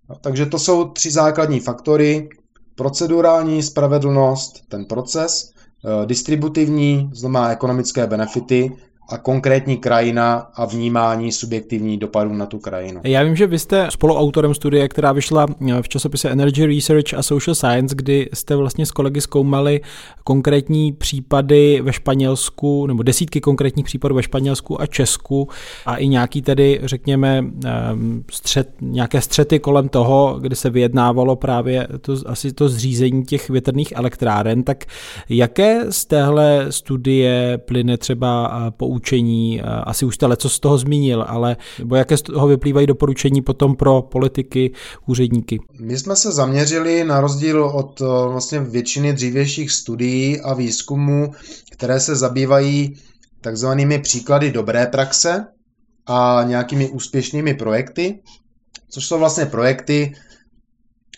No, takže to jsou tři základní faktory, procedurální spravedlnost, ten proces, eh, distributivní, znamená ekonomické benefity a konkrétní krajina a vnímání subjektivní dopadů na tu krajinu. Já vím, že vy jste spoluautorem studie, která vyšla v časopise Energy Research a Social Science, kdy jste vlastně s kolegy zkoumali konkrétní případy ve Španělsku, nebo desítky konkrétních případů ve Španělsku a Česku a i nějaký tedy, řekněme, střet, nějaké střety kolem toho, kdy se vyjednávalo právě to, asi to zřízení těch větrných elektráren, tak jaké z téhle studie plyne třeba poučení doporučení, asi už jste co z toho zmínil, ale nebo jaké z toho vyplývají doporučení potom pro politiky, úředníky? My jsme se zaměřili na rozdíl od vlastně většiny dřívějších studií a výzkumů, které se zabývají takzvanými příklady dobré praxe a nějakými úspěšnými projekty, což jsou vlastně projekty,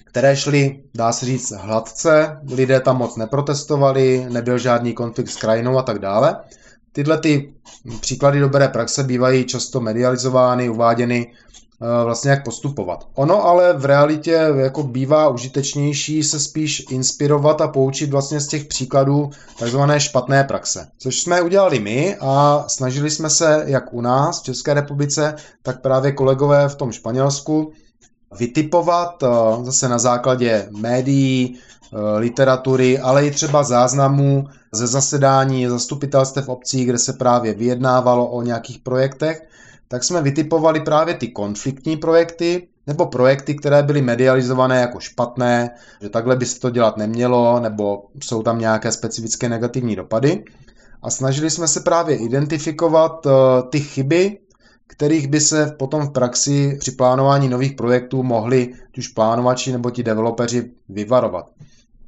které šly, dá se říct, hladce, lidé tam moc neprotestovali, nebyl žádný konflikt s krajinou a tak dále. Tyhle ty příklady dobré praxe bývají často medializovány, uváděny eh, vlastně jak postupovat. Ono ale v realitě jako bývá užitečnější se spíš inspirovat a poučit vlastně z těch příkladů takzvané špatné praxe. Což jsme udělali my a snažili jsme se jak u nás v České republice, tak právě kolegové v tom Španělsku vytipovat eh, zase na základě médií, literatury, ale i třeba záznamů ze zasedání zastupitelstev obcí, kde se právě vyjednávalo o nějakých projektech, tak jsme vytipovali právě ty konfliktní projekty, nebo projekty, které byly medializované jako špatné, že takhle by se to dělat nemělo, nebo jsou tam nějaké specifické negativní dopady. A snažili jsme se právě identifikovat uh, ty chyby, kterých by se potom v praxi při plánování nových projektů mohli už plánovači nebo ti developeři vyvarovat.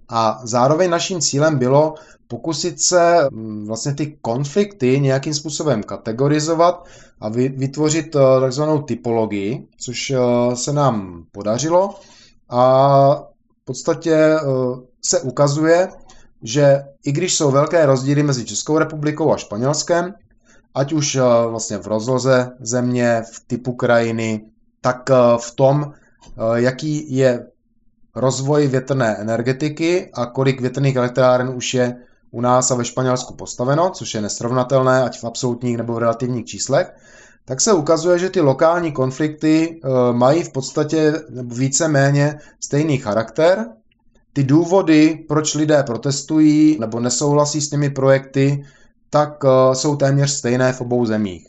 A zároveň naším cílem bylo pokusit se mm, vlastně ty konflikty nějakým způsobem kategorizovat a vytvořit eh, takzvanou typologii, což eh, se nám podařilo. A v podstatě eh, se ukazuje, že i když jsou velké rozdíly mezi Českou republikou a Španělskem, ať už vlastně v rozloze země, v typu krajiny, tak v tom, jaký je rozvoj větrné energetiky a kolik větrných elektráren už je u nás a ve Španělsku postaveno, což je nesrovnatelné, ať v absolutních nebo v relativních číslech, tak se ukazuje, že ty lokální konflikty eh, mají v podstatě více méně stejný charakter. Ty důvody, proč lidé protestují nebo nesouhlasí s těmi projekty, tak eh, jsou téměř stejné v obou zemích.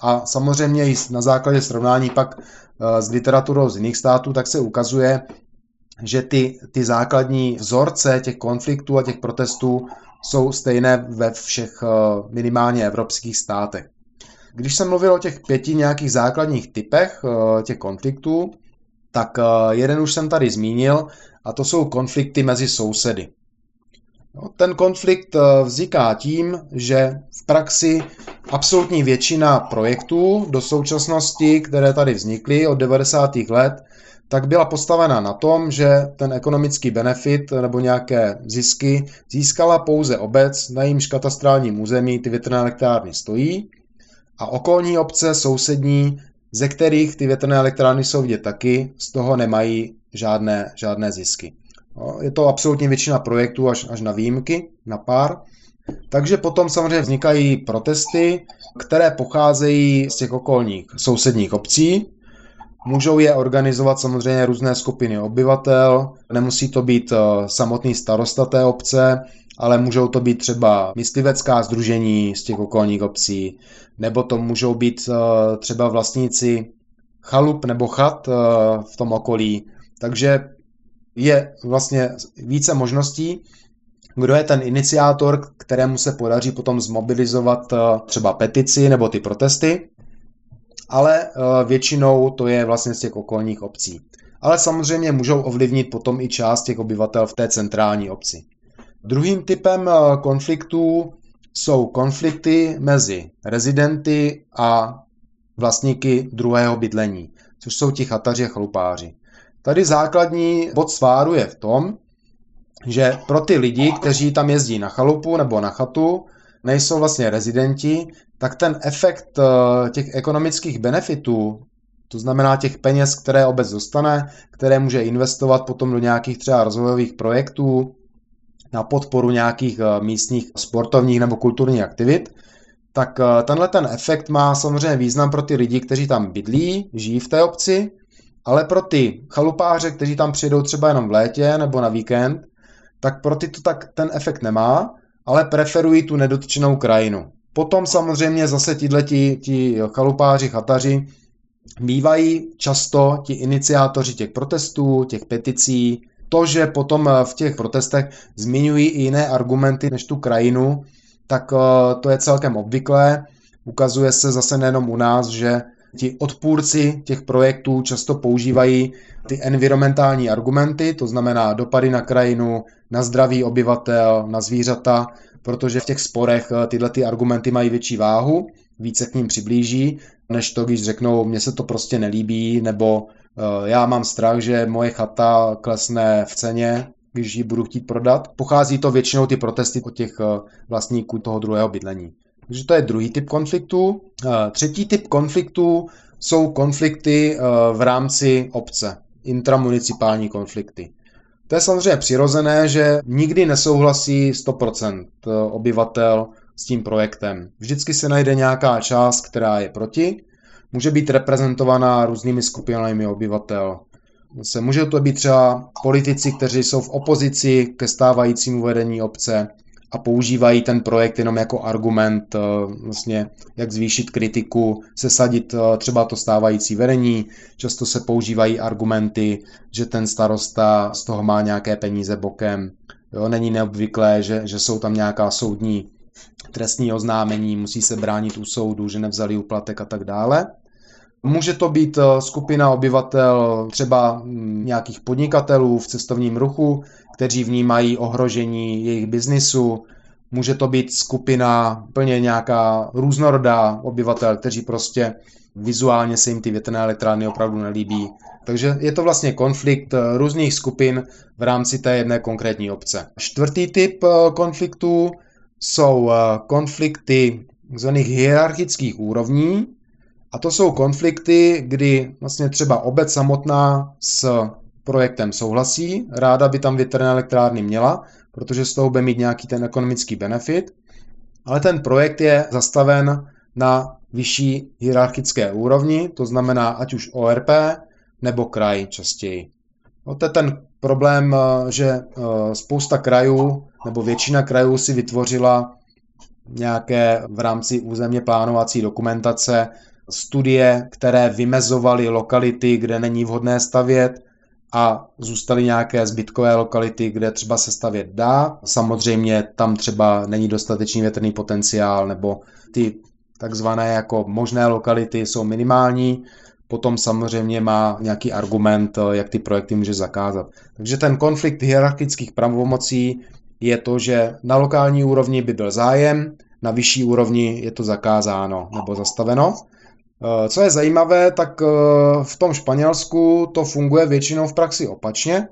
A samozřejmě i na základě srovnání pak eh, s literaturou z jiných států, tak se ukazuje, že ty, ty základní vzorce těch konfliktů a těch protestů jsou stejné ve všech eh, minimálně evropských státech. Když jsem mluvil o těch pěti nějakých základních typech eh, těch konfliktů, tak eh, jeden už jsem tady zmínil a to jsou konflikty mezi sousedy. No, ten konflikt vzniká tím, že v praxi absolutní většina projektů do současnosti, které tady vznikly od 90. let, tak byla postavena na tom, že ten ekonomický benefit nebo nějaké zisky získala pouze obec, na jejímž katastrálním území ty větrné elektrárny stojí a okolní obce sousední, ze kterých ty větrné elektrárny jsou vidět taky, z toho nemají žádné, žádné zisky. No, je to absolutně většina projektů až, až na výjimky, na pár. Takže potom samozřejmě vznikají protesty, které pocházejí z těch okolních sousedních obcí. Můžou je organizovat samozřejmě různé skupiny obyvatel, nemusí to být eh, samotný starosta té obce, ale můžou to být třeba myslivecká združení z těch okolních obcí, nebo to můžou být eh, třeba vlastníci chalup nebo chat eh, v tom okolí. Takže je vlastně více možností, kdo je ten iniciátor, kterému se podaří potom zmobilizovat třeba petici nebo ty protesty, ale většinou to je vlastně z těch okolních obcí. Ale samozřejmě můžou ovlivnit potom i část těch obyvatel v té centrální obci. Druhým typem eh, konfliktů jsou konflikty mezi rezidenty a vlastníky druhého bydlení, což jsou ti chataři a chalupáři. Tady základní bod sváru je v tom, že pro ty lidi, kteří tam jezdí na chalupu nebo na chatu, nejsou vlastně rezidenti, tak ten efekt eh, těch ekonomických benefitů, to znamená těch peněz, které obec dostane, které může investovat potom do nějakých třeba rozvojových projektů, na podporu nějakých eh, místních sportovních nebo kulturních aktivit, tak eh, tenhle ten efekt má samozřejmě význam pro ty lidi, kteří tam bydlí, žijí v té obci, ale pro ty chalupáře, kteří tam přijedou třeba jenom v létě nebo na víkend, tak pro ty to tak ten efekt nemá, ale preferují tu nedotčenou krajinu. Potom samozřejmě zase tihleti, ti chalupáři, chataři bývají často ti iniciátoři těch protestů, těch peticí, to, že potom eh, v těch protestech zmiňují i jiné argumenty než tu krajinu, tak eh, to je celkem obvyklé. Ukazuje se zase nejenom u nás, že ti odpůrci těch projektů často používají ty environmentální argumenty, to znamená dopady na krajinu, na zdraví obyvatel, na zvířata, protože v těch sporech eh, tyhle ty argumenty mají větší váhu, více k ním přiblíží, než to, když řeknou, mně se to prostě nelíbí, nebo Eh, já mám strach, že moje chata klesne v ceně, když ji budu chtít prodat. Pochází to většinou ty protesty od těch eh, vlastníků toho druhého bydlení. Takže to je druhý typ konfliktu. Třetí typ konfliktu jsou konflikty v rámci obce, intramunicipální konflikty. To je samozřejmě přirozené, že nikdy nesouhlasí 100% obyvatel s tím projektem. Vždycky se najde nějaká část, která je proti, může být reprezentovaná různými skupinami obyvatel. Se může to být třeba politici, kteří jsou v opozici ke stávajícímu vedení obce a používají ten projekt jenom jako argument, eh, vlastně jak zvýšit kritiku, sesadit eh, třeba to stávající vedení. Často se používají argumenty, že ten starosta z toho má nějaké peníze bokem. Jo, není neobvyklé, že, že jsou tam nějaká soudní trestní oznámení, musí se bránit u soudu, že nevzali uplatek a tak dále. Může to být eh, skupina obyvatel třeba mm, nějakých podnikatelů v cestovním ruchu, kteří vnímají ohrožení jejich biznisu. Může to být skupina plně nějaká různorodá obyvatel, kteří prostě vizuálně se jim ty větrné elektrárny opravdu nelíbí. Takže je to vlastně konflikt eh, různých skupin v rámci té jedné konkrétní obce. Čtvrtý typ eh, konfliktů jsou konflikty tzv. hierarchických úrovní, a to jsou konflikty, kdy vlastně třeba obec samotná s projektem souhlasí, ráda by tam větrné elektrárny měla, protože z toho bude mít nějaký ten ekonomický benefit, ale ten projekt je zastaven na vyšší hierarchické úrovni, to znamená ať už ORP nebo kraj častěji. No to je ten problém, že eh, spousta krajů nebo většina krajů si vytvořila nějaké v rámci územně plánovací dokumentace studie, které vymezovaly lokality, kde není vhodné stavět a zůstaly nějaké zbytkové lokality, kde třeba se stavět dá. Samozřejmě tam třeba není dostatečný větrný potenciál nebo ty takzvané jako možné lokality jsou minimální, potom samozřejmě má nějaký argument, jak ty projekty může zakázat. Takže ten konflikt hierarchických pravomocí je to, že na lokální úrovni by byl zájem, na vyšší úrovni je to zakázáno nebo zastaveno. Eh, co je zajímavé, tak eh, v tom Španělsku to funguje většinou v praxi opačně,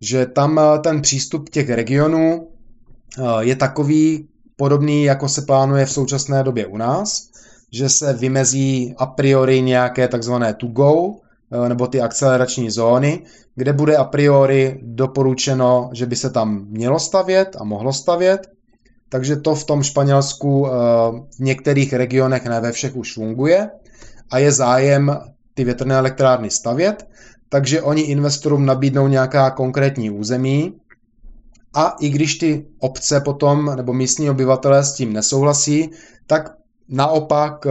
že tam eh, ten přístup těch regionů je takový podobný, jako se plánuje v současné době u nás, že se vymezí a priori nějaké takzvané to-go, nebo ty akcelerační zóny, kde bude a priori doporučeno, že by se tam mělo stavět a mohlo stavět, takže to v tom Španělsku eh, v některých regionech, ne ve všech, už funguje a je zájem ty větrné elektrárny stavět, takže oni investorům nabídnou nějaká konkrétní území a i když ty obce potom nebo místní obyvatelé s tím nesouhlasí, tak naopak, eh,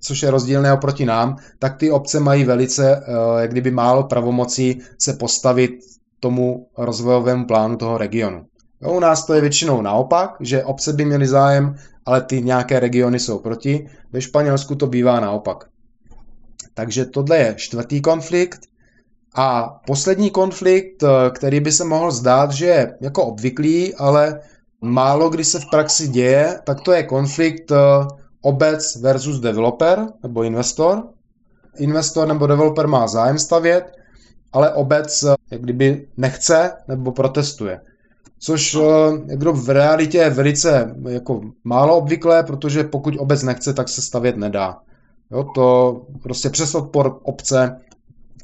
což je rozdílné oproti nám, tak ty obce mají velice, eh, jak kdyby málo pravomocí se postavit tomu rozvojovému plánu toho regionu. Jo, u nás to je většinou naopak, že obce by měly zájem, ale ty nějaké regiony jsou proti. Ve Španělsku to bývá naopak. Takže tohle je čtvrtý konflikt. A poslední konflikt, eh, který by se mohl zdát, že je jako obvyklý, ale málo kdy se v praxi děje, tak to je konflikt eh, obec versus developer nebo investor. Investor nebo developer má zájem stavět, ale obec eh, jak kdyby nechce nebo protestuje což jako v realitě je velice jako málo obvyklé, protože pokud obec nechce, tak se stavět nedá. Jo, to prostě přes odpor obce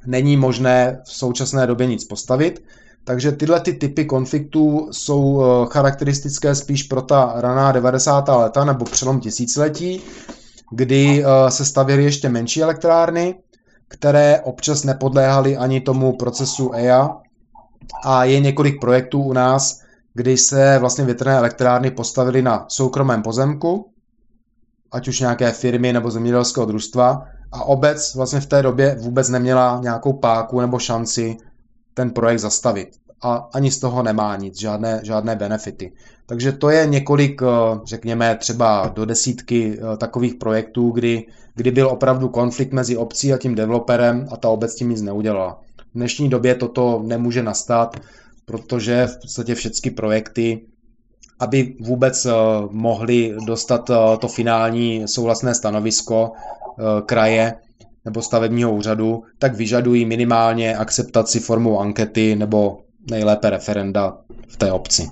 není možné v současné době nic postavit, takže tyhle ty typy konfliktů jsou eh, charakteristické spíš pro ta raná 90. leta nebo přelom tisíciletí, kdy eh, se stavěly ještě menší elektrárny, které občas nepodléhaly ani tomu procesu EIA a je několik projektů u nás, kdy se vlastně větrné elektrárny postavily na soukromém pozemku, ať už nějaké firmy nebo zemědělského družstva, a obec vlastně v té době vůbec neměla nějakou páku nebo šanci ten projekt zastavit. A ani z toho nemá nic, žádné, žádné benefity. Takže to je několik, eh, řekněme třeba do desítky eh, takových projektů, kdy, kdy byl opravdu konflikt mezi obcí a tím developerem a ta obec tím nic neudělala. V dnešní době toto nemůže nastat, protože v podstatě všechny projekty, aby vůbec eh, mohli dostat eh, to finální souhlasné stanovisko eh, kraje nebo stavebního úřadu, tak vyžadují minimálně akceptaci formou ankety nebo nejlépe referenda v té obci.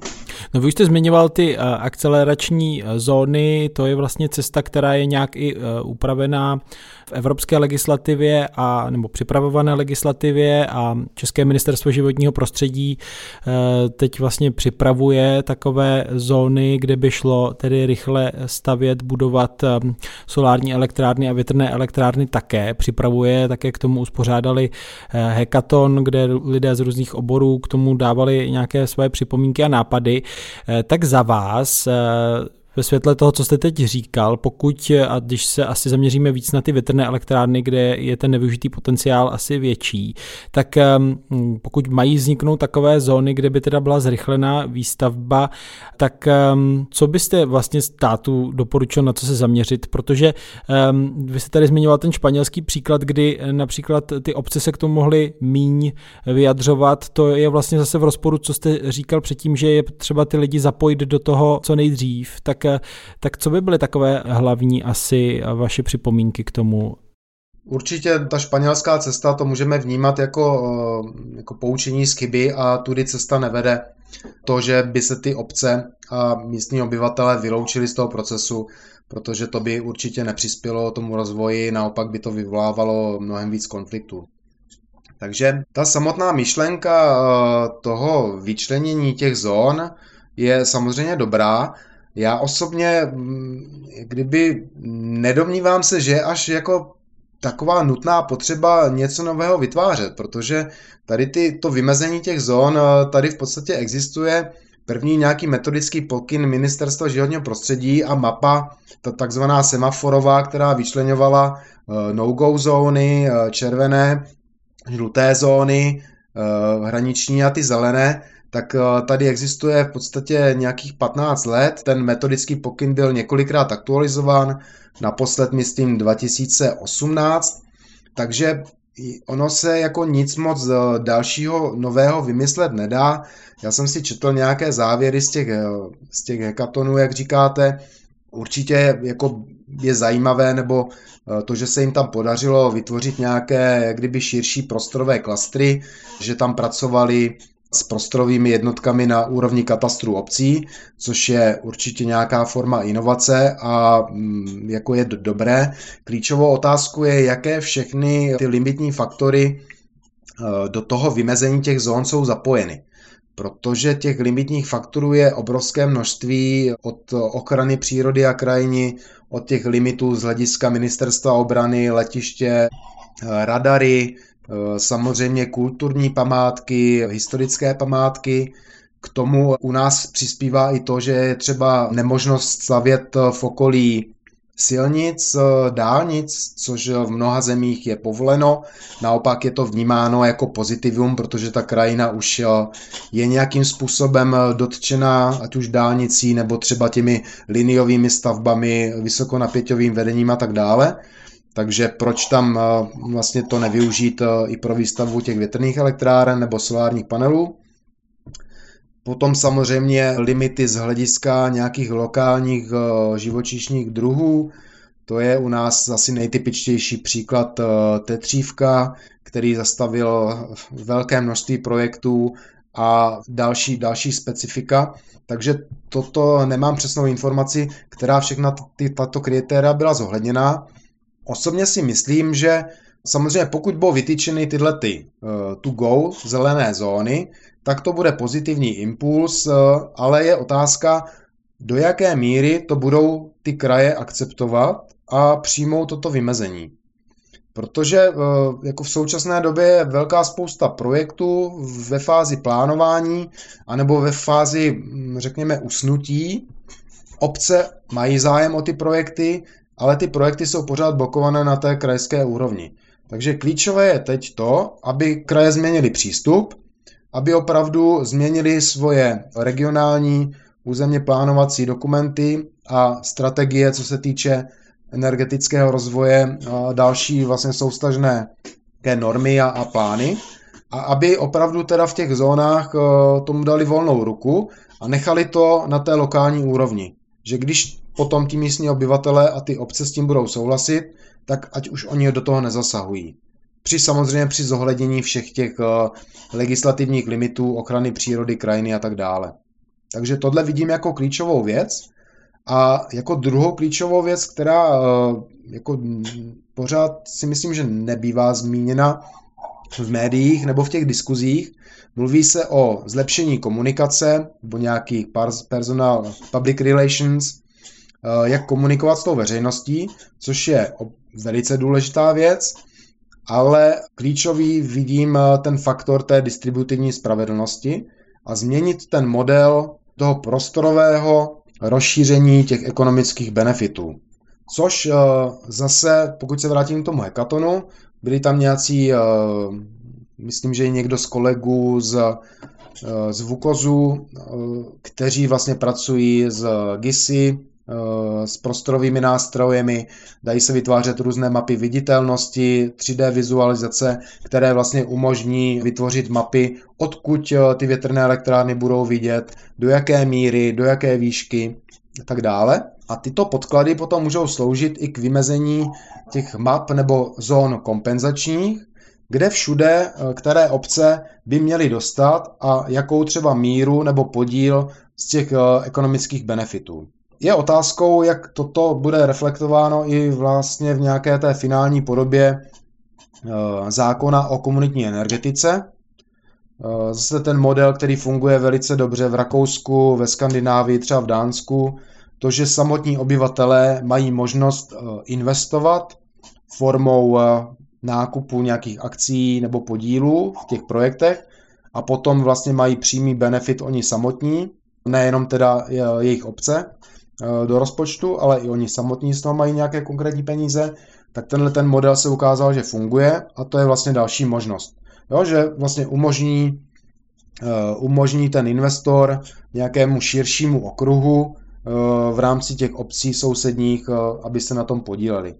No vy už jste zmiňoval ty akcelerační zóny, to je vlastně cesta, která je nějak i upravená v evropské legislativě a nebo připravované legislativě a České ministerstvo životního prostředí eh, teď vlastně připravuje takové zóny, kde by šlo tedy rychle stavět, budovat eh, solární elektrárny a větrné elektrárny také. Připravuje, také k tomu uspořádali eh, hackathon, kde lidé z různých oborů k tomu dávali nějaké své připomínky a nápady. Tak za vás ve světle toho, co jste teď říkal, pokud, a když se asi zaměříme víc na ty větrné elektrárny, kde je ten nevyužitý potenciál asi větší, tak um, pokud mají vzniknout takové zóny, kde by teda byla zrychlená výstavba, tak um, co byste vlastně státu doporučil, na co se zaměřit, protože um, vy jste tady zmiňoval ten španělský příklad, kdy například ty obce se k tomu mohly míň vyjadřovat, to je vlastně zase v rozporu, co jste říkal předtím, že je třeba ty lidi zapojit do toho co nejdřív, tak tak co by byly takové hlavní asi vaše připomínky k tomu? Určitě ta španělská cesta to můžeme vnímat jako, eh, jako poučení z chyby a tudy cesta nevede. To, že by se ty obce a místní obyvatele vyloučili z toho procesu, protože to by určitě nepřispělo tomu rozvoji, naopak by to vyvolávalo mnohem víc konfliktů. Takže ta samotná myšlenka eh, toho vyčlenění těch zón je samozřejmě dobrá, já osobně, mm, kdyby nedomnívám se, že až jako taková nutná potřeba něco nového vytvářet, protože tady ty, to vymezení těch zón eh, tady v podstatě existuje. První nějaký metodický pokyn Ministerstva životního prostředí a mapa, ta takzvaná semaforová, která vyčlenovala eh, no-go zóny, eh, červené, žluté zóny, hraniční a ty zelené, tak eh, tady existuje v podstatě nějakých 15 let. Ten metodický pokyn byl několikrát aktualizován, naposled myslím 2018, takže ono se jako nic moc eh, dalšího nového vymyslet nedá. Já jsem si četl nějaké závěry z těch, eh, z těch hekatonů, jak říkáte. Určitě jako je zajímavé, nebo to, že se jim tam podařilo vytvořit nějaké jak kdyby širší prostorové klastry, že tam pracovali s prostorovými jednotkami na úrovni katastru obcí, což je určitě nějaká forma inovace a mm, jako je dobré. Klíčovou otázku je, jaké všechny ty limitní faktory e, do toho vymezení těch zón jsou zapojeny. Protože těch limitních faktorů je obrovské množství od ochrany přírody a krajiny, od těch limitů z hlediska ministerstva obrany, letiště, e, radary, samozřejmě kulturní památky, historické památky. K tomu u nás přispívá i to, že je třeba nemožnost stavět v okolí silnic, eh, dálnic, což v mnoha zemích je povoleno. Naopak je to vnímáno jako pozitivum, protože ta krajina už eh, je nějakým způsobem dotčená, ať už dálnicí nebo třeba těmi liniovými stavbami, vysokonapěťovým vedením a tak dále. Takže proč tam eh, vlastně to nevyužít eh, i pro výstavbu těch větrných elektráren nebo solárních panelů? Potom samozřejmě limity z hlediska nějakých lokálních eh, živočišních druhů. To je u nás asi nejtypičtější příklad tetřívka, který zastavil velké množství projektů a další, další specifika. Takže toto nemám přesnou informaci, která všechna tato kritéria byla zohledněná. Osobně si myslím, že samozřejmě pokud budou vytyčeny tyhle ty uh, to go zelené zóny, tak to bude pozitivní impuls, uh, ale je otázka, do jaké míry to budou ty kraje akceptovat a přijmou toto vymezení. Protože uh, jako v současné době je velká spousta projektů ve fázi plánování anebo ve fázi, hm, řekněme, usnutí. Obce mají zájem o ty projekty, ale ty projekty jsou pořád blokované na té krajské úrovni. Takže klíčové je teď to, aby kraje změnili přístup, aby opravdu změnili svoje regionální územně plánovací dokumenty a strategie, co se týče energetického rozvoje a další vlastně soustažné normy a, a plány a aby opravdu teda v těch zónách e, tomu dali volnou ruku a nechali to na té lokální úrovni. Že když potom ti místní obyvatele a ty obce s tím budou souhlasit, tak ať už oni do toho nezasahují. Při samozřejmě při zohlednění všech těch uh, legislativních limitů, ochrany přírody, krajiny a tak dále. Takže tohle vidím jako klíčovou věc. A jako druhou klíčovou věc, která uh, jako pořád si myslím, že nebývá zmíněna v médiích nebo v těch diskuzích, mluví se o zlepšení komunikace nebo nějakých personal public relations, Eh, jak komunikovat s tou veřejností, což je velice důležitá věc, ale klíčový vidím eh, ten faktor té distributivní spravedlnosti a změnit ten model toho prostorového rozšíření těch ekonomických benefitů. Což eh, zase, pokud se vrátím k tomu hekatonu, byli tam nějací, myslím, že i někdo z kolegů z, z Vukozu, kteří vlastně pracují z GISy, Eh, s prostorovými nástrojemi, dají se vytvářet různé mapy viditelnosti, 3D vizualizace, které vlastně umožní vytvořit mapy, odkud eh, ty větrné elektrárny budou vidět, do jaké míry, do jaké výšky a tak dále. A tyto podklady potom můžou sloužit i k vymezení těch map nebo zón kompenzačních, kde všude, eh, které obce by měly dostat a jakou třeba míru nebo podíl z těch ekonomických benefitů. Je otázkou, jak toto bude reflektováno i vlastně v nějaké té finální podobě eh, zákona o komunitní energetice. Eh, zase ten model, který funguje velice dobře v Rakousku, ve Skandinávii, třeba v Dánsku, to, že samotní obyvatelé mají možnost eh, investovat formou nákupu nějakých akcí nebo podílů v těch projektech a potom vlastně mají přímý benefit oni samotní, nejenom teda jejich obce. Eh, do rozpočtu, ale i oni samotní z toho mají nějaké konkrétní peníze, tak tenhle ten model se ukázal, že funguje a to je vlastně další možnost. Jo, že vlastně umožní umožní ten investor nějakému širšímu okruhu v rámci těch obcí sousedních, aby se na tom podíleli.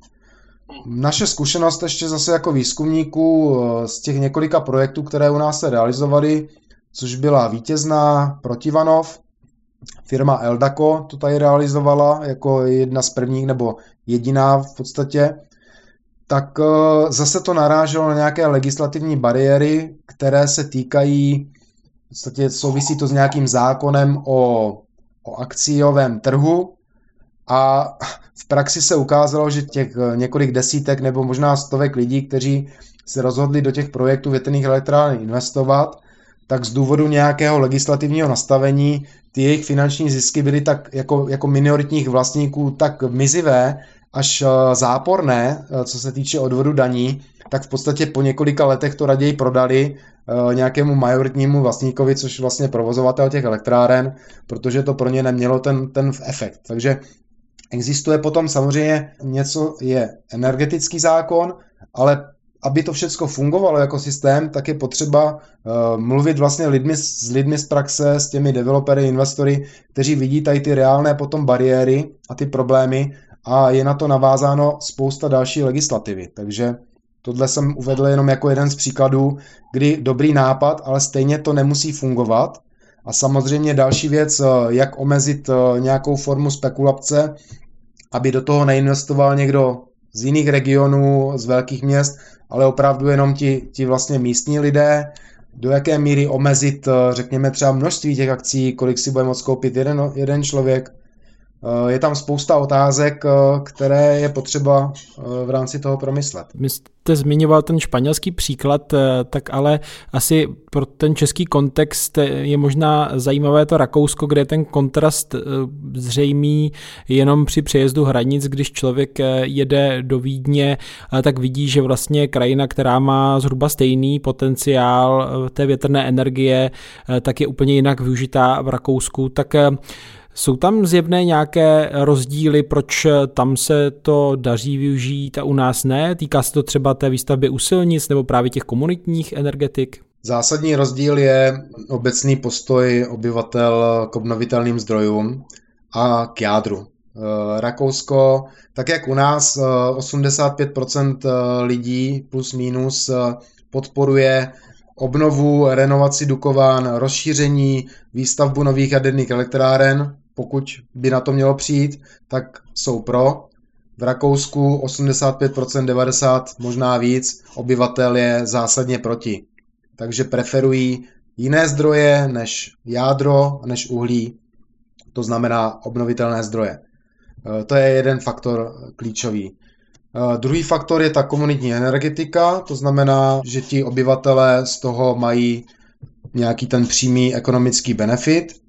Naše zkušenost ještě zase jako výzkumníků z těch několika projektů, které u nás se realizovaly, což byla vítězná Protivanov, firma Eldaco to tady realizovala jako jedna z prvních nebo jediná v podstatě, tak eh, zase to naráželo na nějaké legislativní bariéry, které se týkají, v podstatě souvisí to s nějakým zákonem o, o akciovém trhu. A v praxi se ukázalo, že těch eh, několik desítek nebo možná stovek lidí, kteří se rozhodli do těch projektů větrných elektráren investovat, tak z důvodu nějakého legislativního nastavení ty jejich finanční zisky byly tak jako, jako minoritních vlastníků tak mizivé, až eh, záporné, eh, co se týče odvodu daní, tak v podstatě po několika letech to raději prodali eh, nějakému majoritnímu vlastníkovi, což vlastně provozovatel těch elektráren, protože to pro ně nemělo ten, ten efekt. Takže existuje potom samozřejmě něco, je energetický zákon, ale aby to všechno fungovalo jako systém, tak je potřeba uh, mluvit vlastně lidmi, s lidmi z praxe, s těmi developery, investory, kteří vidí tady ty reálné potom bariéry a ty problémy a je na to navázáno spousta další legislativy. Takže tohle jsem uvedl jenom jako jeden z příkladů, kdy dobrý nápad, ale stejně to nemusí fungovat. A samozřejmě další věc, eh, jak omezit eh, nějakou formu spekulace, aby do toho neinvestoval někdo z jiných regionů, z velkých měst, ale opravdu jenom ti, ti vlastně místní lidé, do jaké míry omezit, eh, řekněme třeba množství těch akcí, kolik si bude moct koupit jeden, jeden člověk, je tam spousta otázek, eh, které je potřeba eh, v rámci toho promyslet. My jste zmiňoval ten španělský příklad, tak ale asi pro ten český kontext je možná zajímavé to Rakousko, kde je ten kontrast zřejmý jenom při přejezdu hranic, když člověk jede do Vídně, tak vidí, že vlastně krajina, která má zhruba stejný potenciál té větrné energie, tak je úplně jinak využitá v Rakousku. Tak jsou tam zjevné nějaké rozdíly, proč tam se to daří využít a u nás ne? Týká se to třeba té výstavby u silnic nebo právě těch komunitních energetik? Zásadní rozdíl je obecný postoj obyvatel k obnovitelným zdrojům a k jádru. Eh, Rakousko, tak jak u nás, 85% eh, eh, lidí plus minus podporuje obnovu, renovaci Dukován, rozšíření, výstavbu nových jaderných elektráren pokud by na to mělo přijít, tak jsou pro. V Rakousku 85%, 90%, možná víc, obyvatel je zásadně proti. Takže preferují jiné zdroje než jádro, než uhlí, to znamená obnovitelné zdroje. E, to je jeden faktor klíčový. E, druhý faktor je ta komunitní energetika, to znamená, že ti obyvatelé z toho mají nějaký ten přímý ekonomický benefit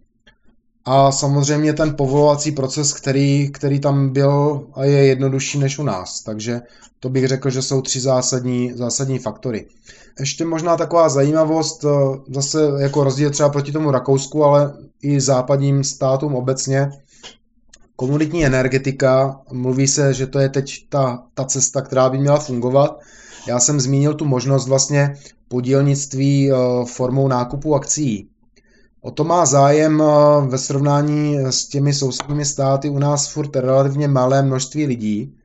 a samozřejmě ten povolovací proces, který, který tam byl a je jednodušší než u nás. Takže to bych řekl, že jsou tři zásadní, zásadní faktory. Ještě možná taková zajímavost, eh, zase jako rozdíl třeba proti tomu Rakousku, ale i západním státům obecně. Komunitní energetika, mluví se, že to je teď ta, ta cesta, která by měla fungovat. Já jsem zmínil tu možnost vlastně podílnictví eh, formou nákupu akcí. O to má zájem eh, ve srovnání s těmi sousedními státy u nás furt relativně malé množství lidí.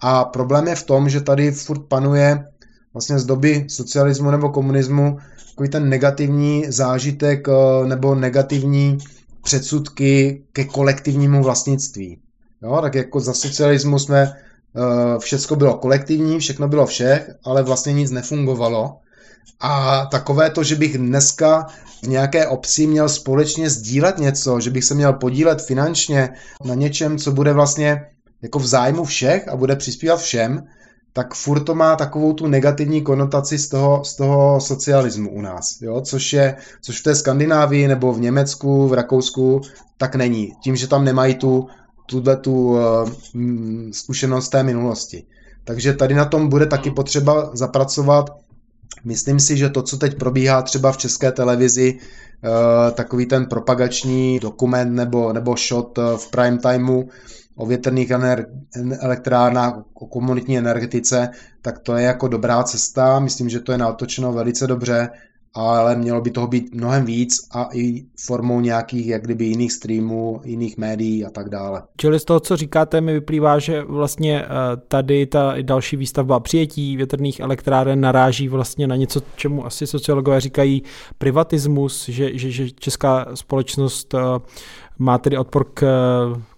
A problém je v tom, že tady furt panuje vlastně z doby socialismu nebo komunismu takový ten negativní zážitek eh, nebo negativní předsudky ke kolektivnímu vlastnictví. Jo, tak jako za socialismu jsme, eh, všecko bylo kolektivní, všechno bylo všech, ale vlastně nic nefungovalo. A takové to, že bych dneska v nějaké obci měl společně sdílet něco, že bych se měl podílet finančně na něčem, co bude vlastně jako v zájmu všech a bude přispívat všem, tak furt to má takovou tu negativní konotaci z toho, z toho socialismu u nás, jo? Což, je, což v té Skandinávii nebo v Německu, v Rakousku, tak není. Tím, že tam nemají tu, tuhle tu uh, zkušenost té minulosti. Takže tady na tom bude taky potřeba zapracovat Myslím si, že to, co teď probíhá třeba v české televizi, eh, takový ten propagační dokument nebo, nebo shot eh, v prime timeu o větrných elektrárnách, o komunitní energetice, tak to je jako dobrá cesta. Myslím, že to je natočeno velice dobře ale mělo by toho být mnohem víc a i formou nějakých jak kdyby jiných streamů, jiných médií a tak dále. Čili z toho, co říkáte, mi vyplývá, že vlastně eh, tady ta další výstavba přijetí větrných elektráren naráží vlastně na něco, čemu asi sociologové říkají privatismus, že, že, že česká společnost eh, má tedy odpor k,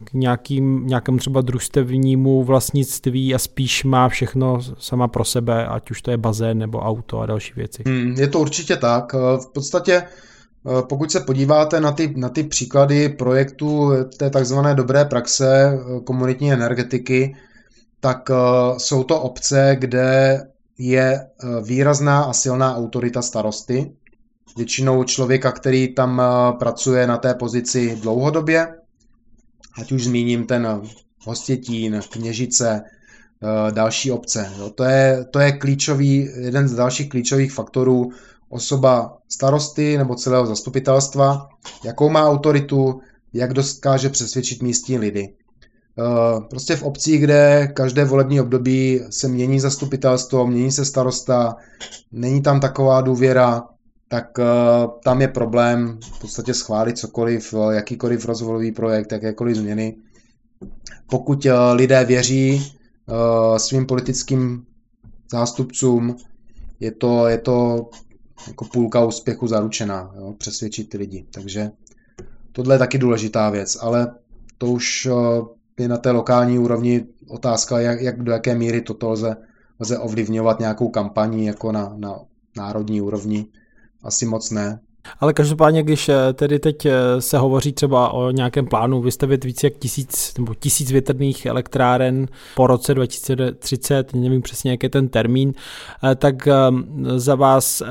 k nějakým, nějakému třeba družstevnímu vlastnictví a spíš má všechno sama pro sebe, ať už to je bazén nebo auto a další věci. Hmm, je to určitě tak. V podstatě pokud se podíváte na ty, na ty příklady projektů té takzvané dobré praxe komunitní energetiky, tak jsou to obce, kde je výrazná a silná autorita starosty, většinou člověka, který tam eh, pracuje na té pozici dlouhodobě, ať už zmíním ten Hostětín, Kněžice, eh, další obce. To je, to je klíčový, jeden z dalších klíčových faktorů osoba starosty nebo celého zastupitelstva, jakou má autoritu, jak dokáže přesvědčit místní lidi. Eh, prostě v obcích, kde každé volební období se mění zastupitelstvo, mění se starosta, není tam taková důvěra, tak uh, tam je problém v podstatě schválit cokoliv, eh, jakýkoliv rozvojový projekt, jakékoliv změny. Pokud uh, lidé věří svým politickým zástupcům, je to, je to jako půlka úspěchu zaručená, jo, přesvědčit ty lidi. Takže tohle je taky důležitá věc, ale to už je na té lokální úrovni otázka, jak, jak do jaké míry toto lze, lze ovlivňovat nějakou kampaní jako na, na národní úrovni asi moc ne. Ale každopádně, když eh, tedy teď eh, se hovoří třeba o nějakém plánu vystavit více jak tisíc nebo tisíc větrných elektráren po roce 2030, nevím přesně, jak je ten termín, eh, tak za vás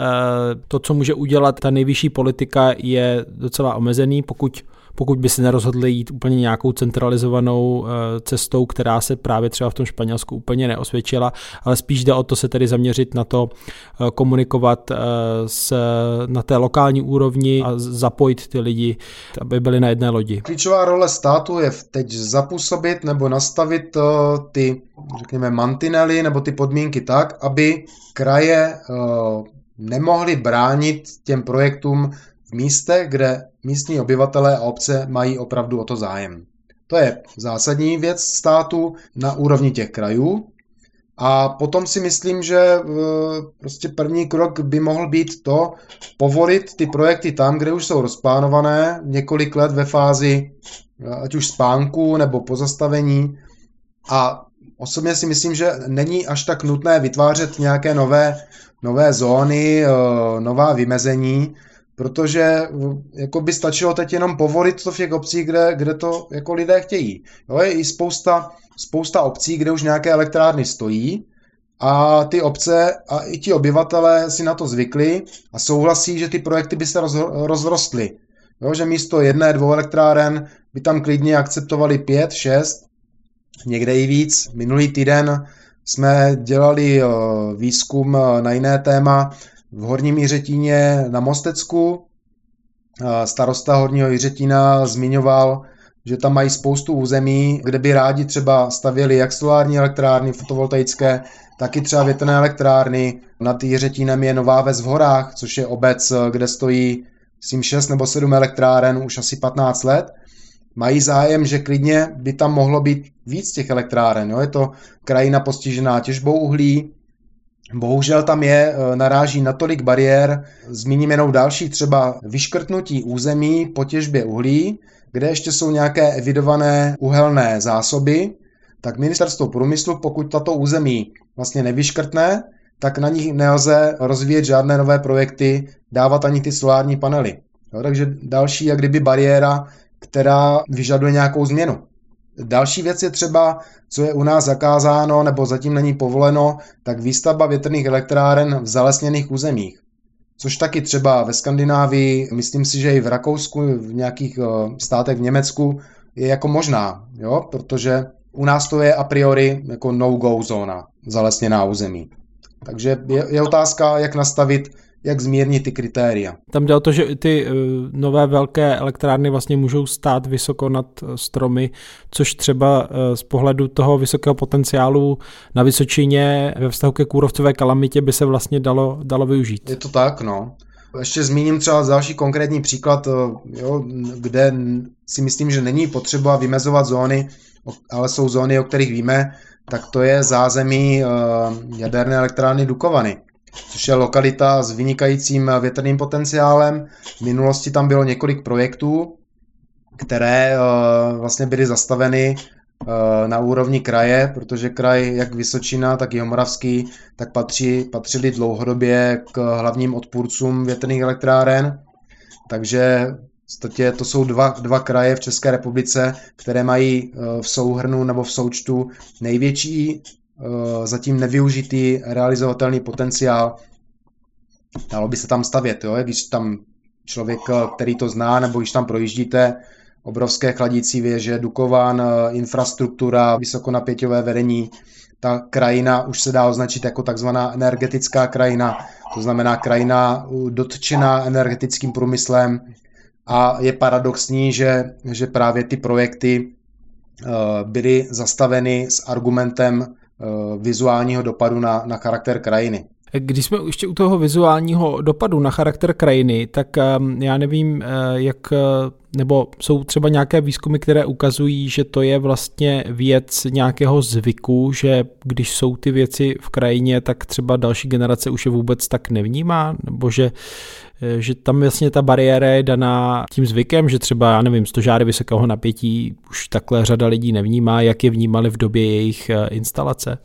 to, co může udělat ta nejvyšší politika, je docela omezený, pokud pokud by se nerozhodli jít úplně nějakou centralizovanou eh, cestou, která se právě třeba v tom Španělsku úplně neosvědčila, ale spíš jde o to se tedy zaměřit na to eh, komunikovat eh, s, na té lokální úrovni a zapojit ty lidi, aby byli na jedné lodi. Klíčová role státu je teď zapůsobit nebo nastavit ty, řekněme, mantinely nebo ty podmínky tak, aby kraje nemohly bránit těm projektům místech, kde místní obyvatelé a obce mají opravdu o to zájem. To je zásadní věc státu na úrovni těch krajů. A potom si myslím, že e, prostě první krok by mohl být to povolit ty projekty tam, kde už jsou rozplánované několik let ve fázi e, ať už spánku nebo pozastavení. A osobně si myslím, že není až tak nutné vytvářet nějaké nové, nové zóny, e, nová vymezení, protože jako by stačilo teď jenom povolit to v těch obcích, kde, kde to jako lidé chtějí. Jo, je i spousta, spousta obcí, kde už nějaké elektrárny stojí a ty obce a i ti obyvatelé si na to zvykli a souhlasí, že ty projekty by se roz, rozrostly. Jo, že místo jedné, dvou elektráren by tam klidně akceptovali pět, šest, někde i víc. Minulý týden jsme dělali eh, výzkum eh, na jiné téma, v Horním Jiřetíně na Mostecku. Starosta Horního Jiřetína zmiňoval, že tam mají spoustu území, kde by rádi třeba stavěli jak solární elektrárny fotovoltaické, tak i třeba větrné elektrárny. Nad Jiřetínem je Nová Ves v horách, což je obec, kde stojí myslím 6 nebo 7 elektráren už asi 15 let. Mají zájem, že klidně by tam mohlo být víc těch elektráren. Jo? Je to krajina postižená těžbou uhlí, Bohužel tam je, e, naráží na tolik bariér, zmíním jenom další třeba vyškrtnutí území po těžbě uhlí, kde ještě jsou nějaké evidované uhelné zásoby, tak ministerstvo průmyslu, pokud tato území vlastně nevyškrtne, tak na nich nelze rozvíjet žádné nové projekty, dávat ani ty solární panely. Jo, takže další jak kdyby bariéra, která vyžaduje nějakou změnu. Další věc je třeba, co je u nás zakázáno nebo zatím není povoleno, tak výstavba větrných elektráren v zalesněných územích. Což taky třeba ve Skandinávii, myslím si, že i v Rakousku, v nějakých eh, státech v Německu je jako možná, jo? protože u nás to je a priori jako no-go zóna, zalesněná území. Takže je, je otázka, jak nastavit jak zmírnit ty kritéria. Tam jde o to, že ty uh, nové velké elektrárny vlastně můžou stát vysoko nad uh, stromy, což třeba uh, z pohledu toho vysokého potenciálu na Vysočině ve vztahu ke kůrovcové kalamitě by se vlastně dalo, dalo využít. Je to tak, no. Ještě zmíním třeba další konkrétní příklad, jo, kde si myslím, že není potřeba vymezovat zóny, ale jsou zóny, o kterých víme, tak to je zázemí jaderné elektrárny Dukovany což je lokalita s vynikajícím větrným potenciálem. V minulosti tam bylo několik projektů, které uh, vlastně byly zastaveny uh, na úrovni kraje, protože kraj jak Vysočina, tak i Homoravský, tak patří, patřili dlouhodobě k hlavním odpůrcům větrných elektráren. Takže v to jsou dva, dva kraje v České republice, které mají uh, v souhrnu nebo v součtu největší zatím nevyužitý realizovatelný potenciál. Dalo by se tam stavět, jo? když tam člověk, který to zná, nebo když tam projíždíte, obrovské chladící věže, Dukovan, eh, infrastruktura, vysokonapěťové vedení. Ta krajina už se dá označit jako takzvaná energetická krajina, to znamená krajina dotčená energetickým průmyslem a je paradoxní, že, že právě ty projekty eh, byly zastaveny s argumentem eh, vizuálního dopadu na, na charakter krajiny. Když jsme ještě u toho vizuálního dopadu na charakter krajiny, tak ehm, já nevím, eh, jak, eh, nebo jsou třeba nějaké výzkumy, které ukazují, že to je vlastně věc nějakého zvyku, že když jsou ty věci v krajině, tak třeba další generace už je vůbec tak nevnímá, nebo že eh, že tam vlastně ta bariéra je daná tím zvykem, že třeba, já nevím, stožáry vysokého napětí už takhle řada lidí nevnímá, jak je vnímali v době jejich instalace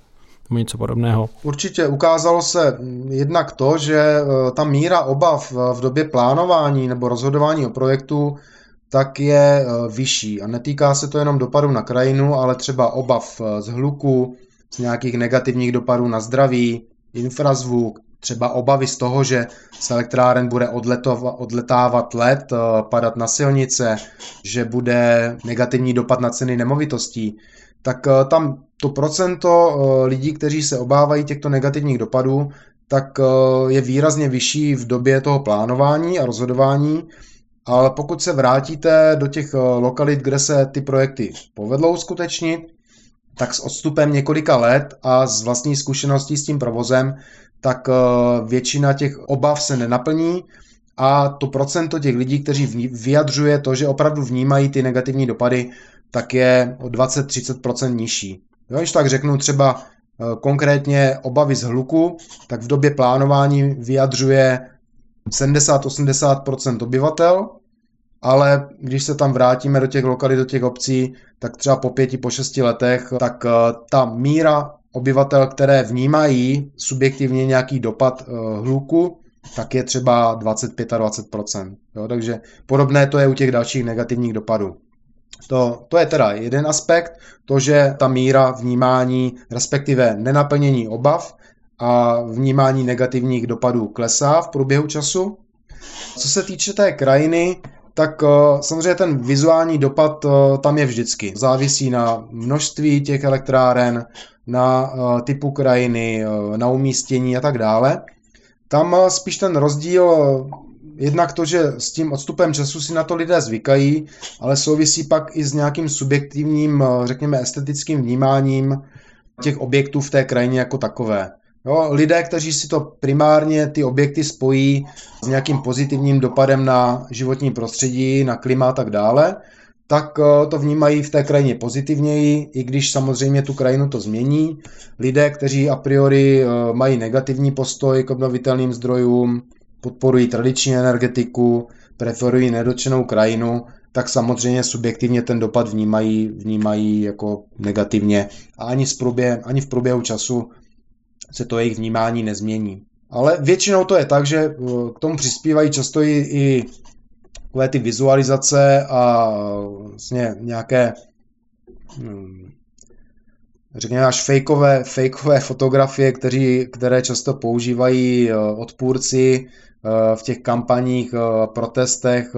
nebo něco podobného. Určitě ukázalo se jednak to, že e, ta míra obav v době plánování nebo rozhodování o projektu tak je vyšší. A netýká se to jenom dopadů na krajinu, ale třeba obav z hluku, z nějakých negativních dopadů na zdraví, infrazvuk, třeba obavy z toho, že z elektráren bude odletávat let, padat na silnice, že bude negativní dopad na ceny nemovitostí tak eh, tam to procento eh, lidí, kteří se obávají těchto negativních dopadů, tak eh, je výrazně vyšší v době toho plánování a rozhodování, ale pokud se vrátíte do těch lokalit, kde se ty projekty povedlou skutečnit, tak s odstupem několika let a s vlastní zkušeností s tím provozem, tak většina těch obav se nenaplní a to procento těch lidí, kteří vyjadřuje to, že opravdu vnímají ty negativní dopady, tak je o 20-30% nižší. Jo, když tak řeknu třeba eh, konkrétně obavy z hluku, tak v době plánování vyjadřuje 70-80% obyvatel, ale když se tam vrátíme do těch lokalit, do těch obcí, tak třeba po pěti, po šesti letech, tak eh, ta míra obyvatel, které vnímají subjektivně nějaký dopad eh, hluku, tak je třeba 25-20%. Jo, takže podobné to je u těch dalších negativních dopadů. To, to je teda jeden aspekt, to, že ta míra vnímání, respektive nenaplnění obav a vnímání negativních dopadů klesá v průběhu času. Co se týče té krajiny, tak uh, samozřejmě ten vizuální dopad uh, tam je vždycky. Závisí na množství těch elektráren, na uh, typu krajiny, na umístění a tak dále. Tam spíš ten rozdíl jednak to, že s tím odstupem času si na to lidé zvykají, ale souvisí pak i s nějakým subjektivním, eh, řekněme, estetickým vnímáním těch objektů v té krajině jako takové. Jo, lidé, kteří si to primárně ty objekty spojí s nějakým pozitivním dopadem na životní prostředí, na klima a tak dále, tak eh, to vnímají v té krajině pozitivněji, i když samozřejmě tu krajinu to změní. Lidé, kteří a priori eh, mají negativní postoj k obnovitelným zdrojům, podporují tradiční energetiku, preferují nedotčenou krajinu, tak samozřejmě subjektivně ten dopad vnímají, vnímají jako negativně a ani, v průběhu, ani v průběhu času se to jejich vnímání nezmění. Ale většinou to je tak, že eh, k tomu přispívají často i, i ty vizualizace a vlastně nějaké hm, řekněme až fejkové, fejkové fotografie, kteří, které často používají eh, odpůrci Eh, v těch kampaních, eh, protestech,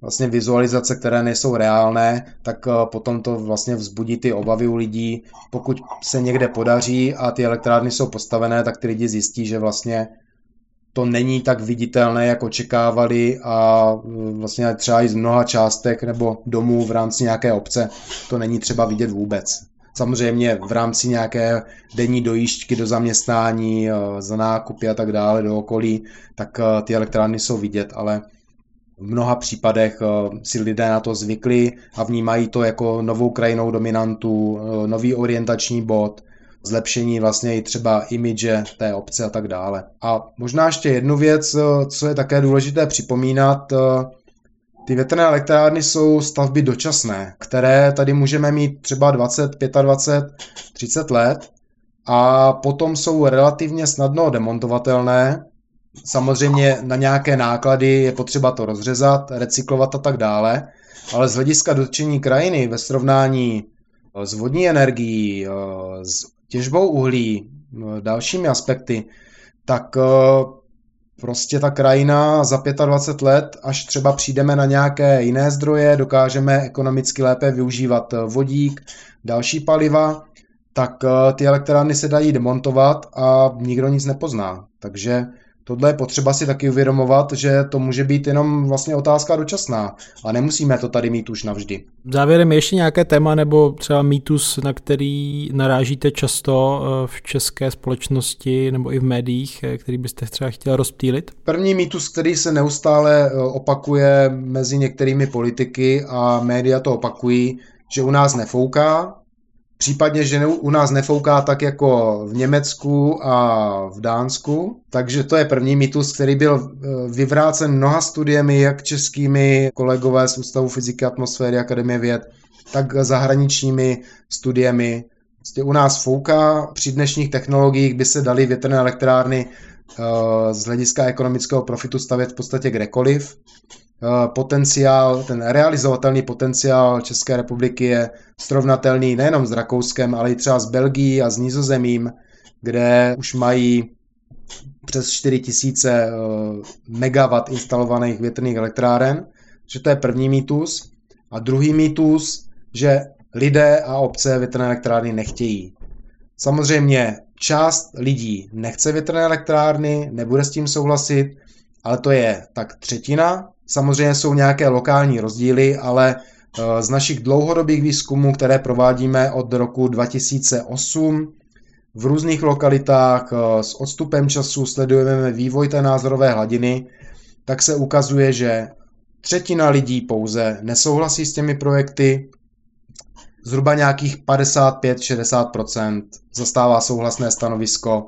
vlastně vizualizace, které nejsou reálné, tak potom to vlastně vzbudí ty obavy u lidí. Pokud se někde podaří a ty elektrárny jsou postavené, tak ty lidi zjistí, že vlastně to není tak viditelné, jak očekávali a vlastně třeba i z mnoha částek nebo domů v rámci nějaké obce to není třeba vidět vůbec. Samozřejmě v rámci nějaké denní dojížďky do zaměstnání, za nákupy a tak dále do okolí, tak ty elektrárny jsou vidět, ale v mnoha případech si lidé na to zvykli a vnímají to jako novou krajinou dominantu, nový orientační bod, zlepšení vlastně i třeba imidže té obce a tak dále. A možná ještě jednu věc, co je také důležité připomínat, ty větrné elektrárny jsou stavby dočasné, které tady můžeme mít třeba 20, 25, 30 let a potom jsou relativně snadno demontovatelné. Samozřejmě na nějaké náklady je potřeba to rozřezat, recyklovat a tak dále, ale z hlediska dotčení krajiny ve srovnání s vodní energií, s těžbou uhlí, dalšími aspekty, tak prostě ta krajina za 25 let, až třeba přijdeme na nějaké jiné zdroje, dokážeme ekonomicky lépe využívat eh, vodík, další paliva, tak eh, ty elektrárny se dají demontovat a nikdo nic nepozná. Takže tohle je potřeba si taky uvědomovat, že to může být jenom vlastně otázka dočasná a nemusíme to tady mít už navždy. Závěrem ještě nějaké téma nebo třeba mýtus, na který narážíte často eh, v české společnosti nebo i v médiích, eh, který byste třeba chtěl rozptýlit? První mýtus, který se neustále eh, opakuje mezi některými politiky a média to opakují, že u nás nefouká, Případně, že u nás nefouká tak jako v Německu a v Dánsku. Takže to je první mýtus, který byl eh, vyvrácen mnoha studiemi, jak českými kolegové z Ústavu fyziky atmosféry Akademie věd, tak zahraničními studiemi. Prostě u nás fouká, při dnešních technologiích by se daly větrné elektrárny eh, z hlediska ekonomického profitu stavět v podstatě kdekoliv. Eh, potenciál, ten realizovatelný potenciál České republiky je srovnatelný nejenom s Rakouskem, ale i třeba s Belgií a s Nizozemím, kde už mají přes 4000 eh, megawatt instalovaných větrných elektráren, že to je první mýtus. A druhý mýtus, že lidé a obce větrné elektrárny nechtějí. Samozřejmě část lidí nechce větrné elektrárny, nebude s tím souhlasit, ale to je tak třetina Samozřejmě jsou nějaké lokální rozdíly, ale eh, z našich dlouhodobých výzkumů, které provádíme od roku 2008, v různých lokalitách eh, s odstupem času sledujeme vývoj té názorové hladiny, tak se ukazuje, že třetina lidí pouze nesouhlasí s těmi projekty, zhruba nějakých 55-60% zastává souhlasné stanovisko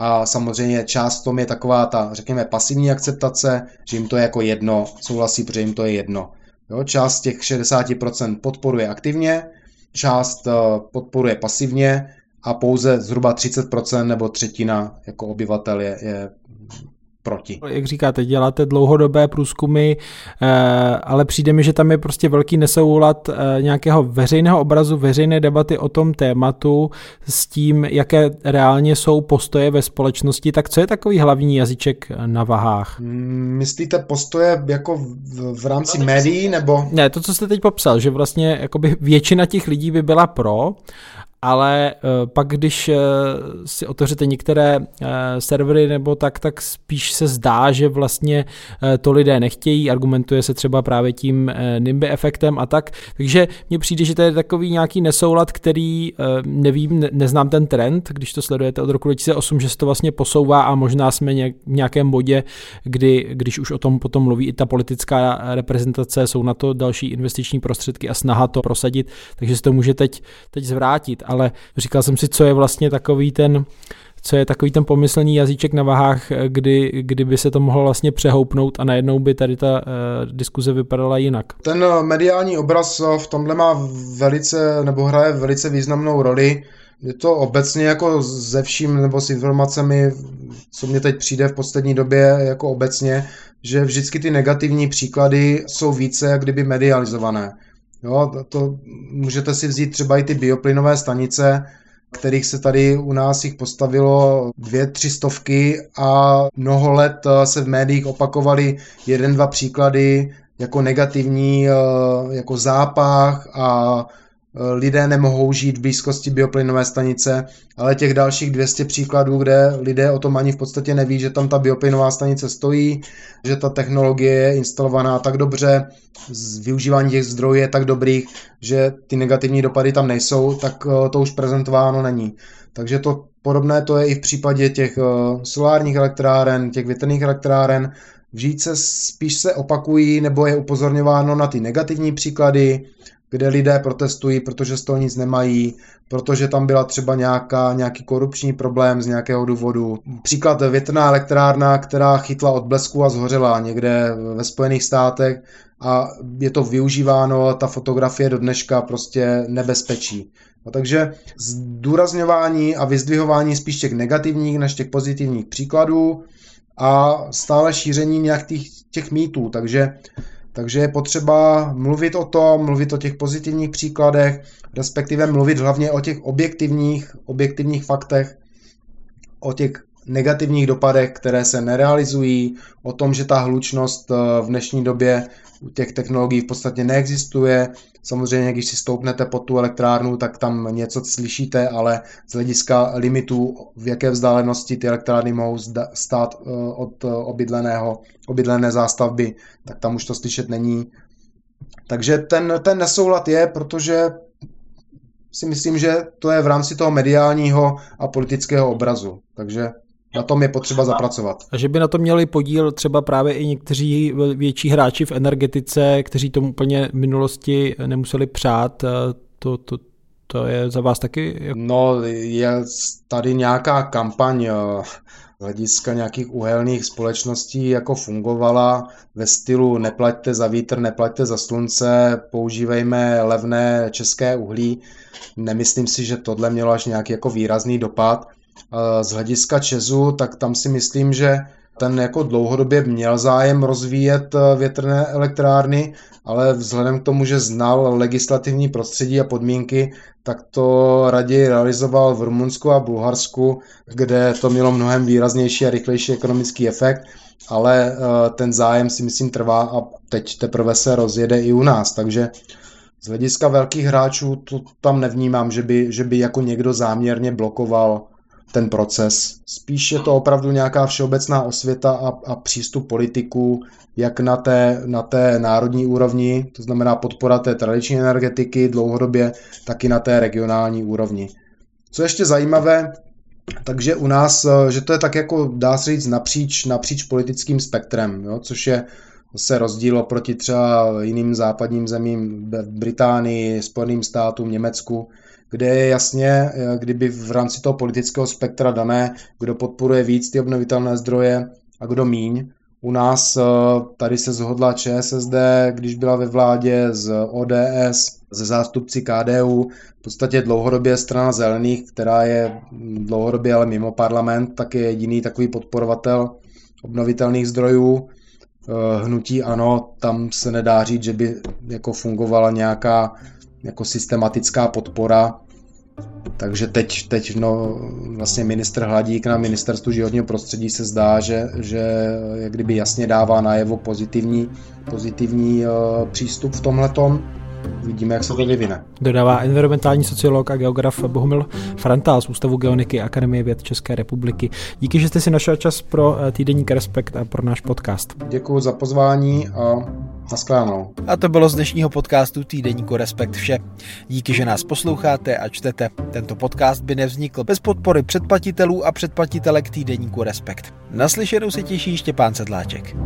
a samozřejmě část tom je taková ta, řekněme, pasivní akceptace, že jim to je jako jedno, souhlasí, protože jim to je jedno. Jo, část těch 60% podporuje aktivně, část eh, podporuje pasivně a pouze zhruba 30% nebo třetina jako obyvatel je, je proti. Jak říkáte, děláte dlouhodobé průzkumy, eh, ale přijde mi, že tam je prostě velký nesoulad eh, nějakého veřejného obrazu, veřejné debaty o tom tématu s tím, jaké reálně jsou postoje ve společnosti. Tak co je takový hlavní jazyček na vahách? Mm, myslíte postoje jako v, v rámci médií nebo? Ne, to, co jste teď popsal, že vlastně jakoby většina těch lidí by byla pro, ale uh, pak když uh, si otevřete některé uh, servery nebo tak, tak spíš se zdá, že vlastně to lidé nechtějí, argumentuje se třeba právě tím NIMBY efektem a tak, takže mně přijde, že to je takový nějaký nesoulad, který nevím, ne, neznám ten trend, když to sledujete od roku 2008, že se to vlastně posouvá a možná jsme v nějakém bodě, kdy, když už o tom potom mluví i ta politická reprezentace, jsou na to další investiční prostředky a snaha to prosadit, takže se to může teď, teď zvrátit ale říkal jsem si, co je vlastně takový ten co je takový ten pomyslný jazyček na vahách, kdy, kdyby se to mohlo vlastně přehoupnout a najednou by tady ta uh, diskuze vypadala jinak. Ten mediální obraz v tomhle má velice, nebo hraje velice významnou roli. Je to obecně jako ze vším, nebo s informacemi, co mě teď přijde v poslední době jako obecně, že vždycky ty negativní příklady jsou více jak kdyby medializované. Jo, to, to můžete si vzít třeba i ty bioplynové stanice, kterých se tady u nás jich postavilo dvě, tři stovky a mnoho let eh, se v médiích opakovaly jeden, dva příklady jako negativní, eh, jako zápach a lidé nemohou žít v blízkosti bioplynové stanice, ale těch dalších 200 příkladů, kde lidé o tom ani v podstatě neví, že tam ta bioplynová stanice stojí, že ta technologie je instalovaná tak dobře, využívání těch zdrojů je tak dobrých, že ty negativní dopady tam nejsou, tak eh, to už prezentováno není. Takže to podobné to je i v případě těch eh, solárních elektráren, těch větrných elektráren. Vždyť se spíš se opakují nebo je upozorňováno na ty negativní příklady, kde lidé protestují, protože z toho nic nemají, protože tam byla třeba nějaká, nějaký korupční problém z nějakého důvodu. Příklad větrná elektrárna, která chytla od blesku a zhořela někde ve Spojených státech a je to využíváno, ta fotografie do dneška prostě nebezpečí. No, takže zdůrazňování a vyzdvihování spíš těch negativních než těch pozitivních příkladů a stále šíření nějakých těch mýtů. Takže takže je potřeba mluvit o tom, mluvit o těch pozitivních příkladech, respektive mluvit hlavně o těch objektivních, objektivních faktech, o těch negativních dopadech, které se nerealizují, o tom, že ta hlučnost eh, v dnešní době těch technologií v podstatě neexistuje. Samozřejmě, když si stoupnete pod tu elektrárnu, tak tam něco slyšíte, ale z hlediska limitů, v jaké vzdálenosti ty elektrárny mohou stát eh, od eh, obydleného, obydlené zástavby, tak tam už to slyšet není. Takže ten, ten nesoulad je, protože si myslím, že to je v rámci toho mediálního a politického obrazu. Takže na tom je potřeba zapracovat. A že by na to měli podíl třeba právě i někteří větší hráči v energetice, kteří tomu úplně v minulosti nemuseli přát, eh, to, to, to je za vás taky? No, je tady nějaká kampaň eh, hlediska nějakých uhelných společností jako fungovala ve stylu neplaťte za vítr, neplaťte za slunce, používejme levné české uhlí. Nemyslím si, že tohle mělo až nějaký jako výrazný dopad. Z hlediska Česu, tak tam si myslím, že ten jako dlouhodobě měl zájem rozvíjet eh, větrné elektrárny, ale vzhledem k tomu, že znal legislativní prostředí a podmínky, tak to raději realizoval v Rumunsku a Bulharsku, kde to mělo mnohem výraznější a rychlejší ekonomický efekt, ale eh, ten zájem si myslím trvá a teď teprve se rozjede i u nás, takže z hlediska velkých hráčů to tam nevnímám, že by, že by jako někdo záměrně blokoval ten proces. Spíš je to opravdu nějaká všeobecná osvěta a, a přístup politiků, jak na té, na té národní úrovni, to znamená podpora té tradiční energetiky dlouhodobě, tak i na té regionální úrovni. Co ještě zajímavé, takže u nás, že to je tak jako, dá se říct, napříč, napříč politickým spektrem, jo, což je se rozdíl oproti třeba jiným západním zemím Británii, Spojeným státům, Německu, kde je jasně, eh, kdyby v rámci toho politického spektra dané, kdo podporuje víc ty obnovitelné zdroje a kdo míň. U nás eh, tady se zhodla ČSSD, když byla ve vládě z ODS, ze zástupci KDU, v podstatě dlouhodobě strana zelených, která je dlouhodobě ale mimo parlament, tak je jediný takový podporovatel obnovitelných zdrojů. Eh, hnutí ano, tam se nedá říct, že by jako fungovala nějaká jako systematická podpora. Takže teď, teď no, vlastně ministr Hladík na ministerstvu životního prostředí se zdá, že, že jak kdyby jasně dává najevo pozitivní, pozitivní uh, přístup v tomhletom. Vidíme, jak se to vyvine. Dodává environmentální sociolog a geograf Bohumil Frantál z Ústavu geoniky Akademie věd České republiky. Díky, že jste si našel čas pro eh, týdenník Respekt a pro náš podcast. Děkuji za pozvání a Naschledanou. A to bylo z dnešního podcastu Týdeníku Respekt vše. Díky, že nás posloucháte a čtete. Tento podcast by nevznikl bez podpory předplatitelů a předplatitelek Týdeníku Respekt. Naslyšenou se těší Štěpán Sedláček.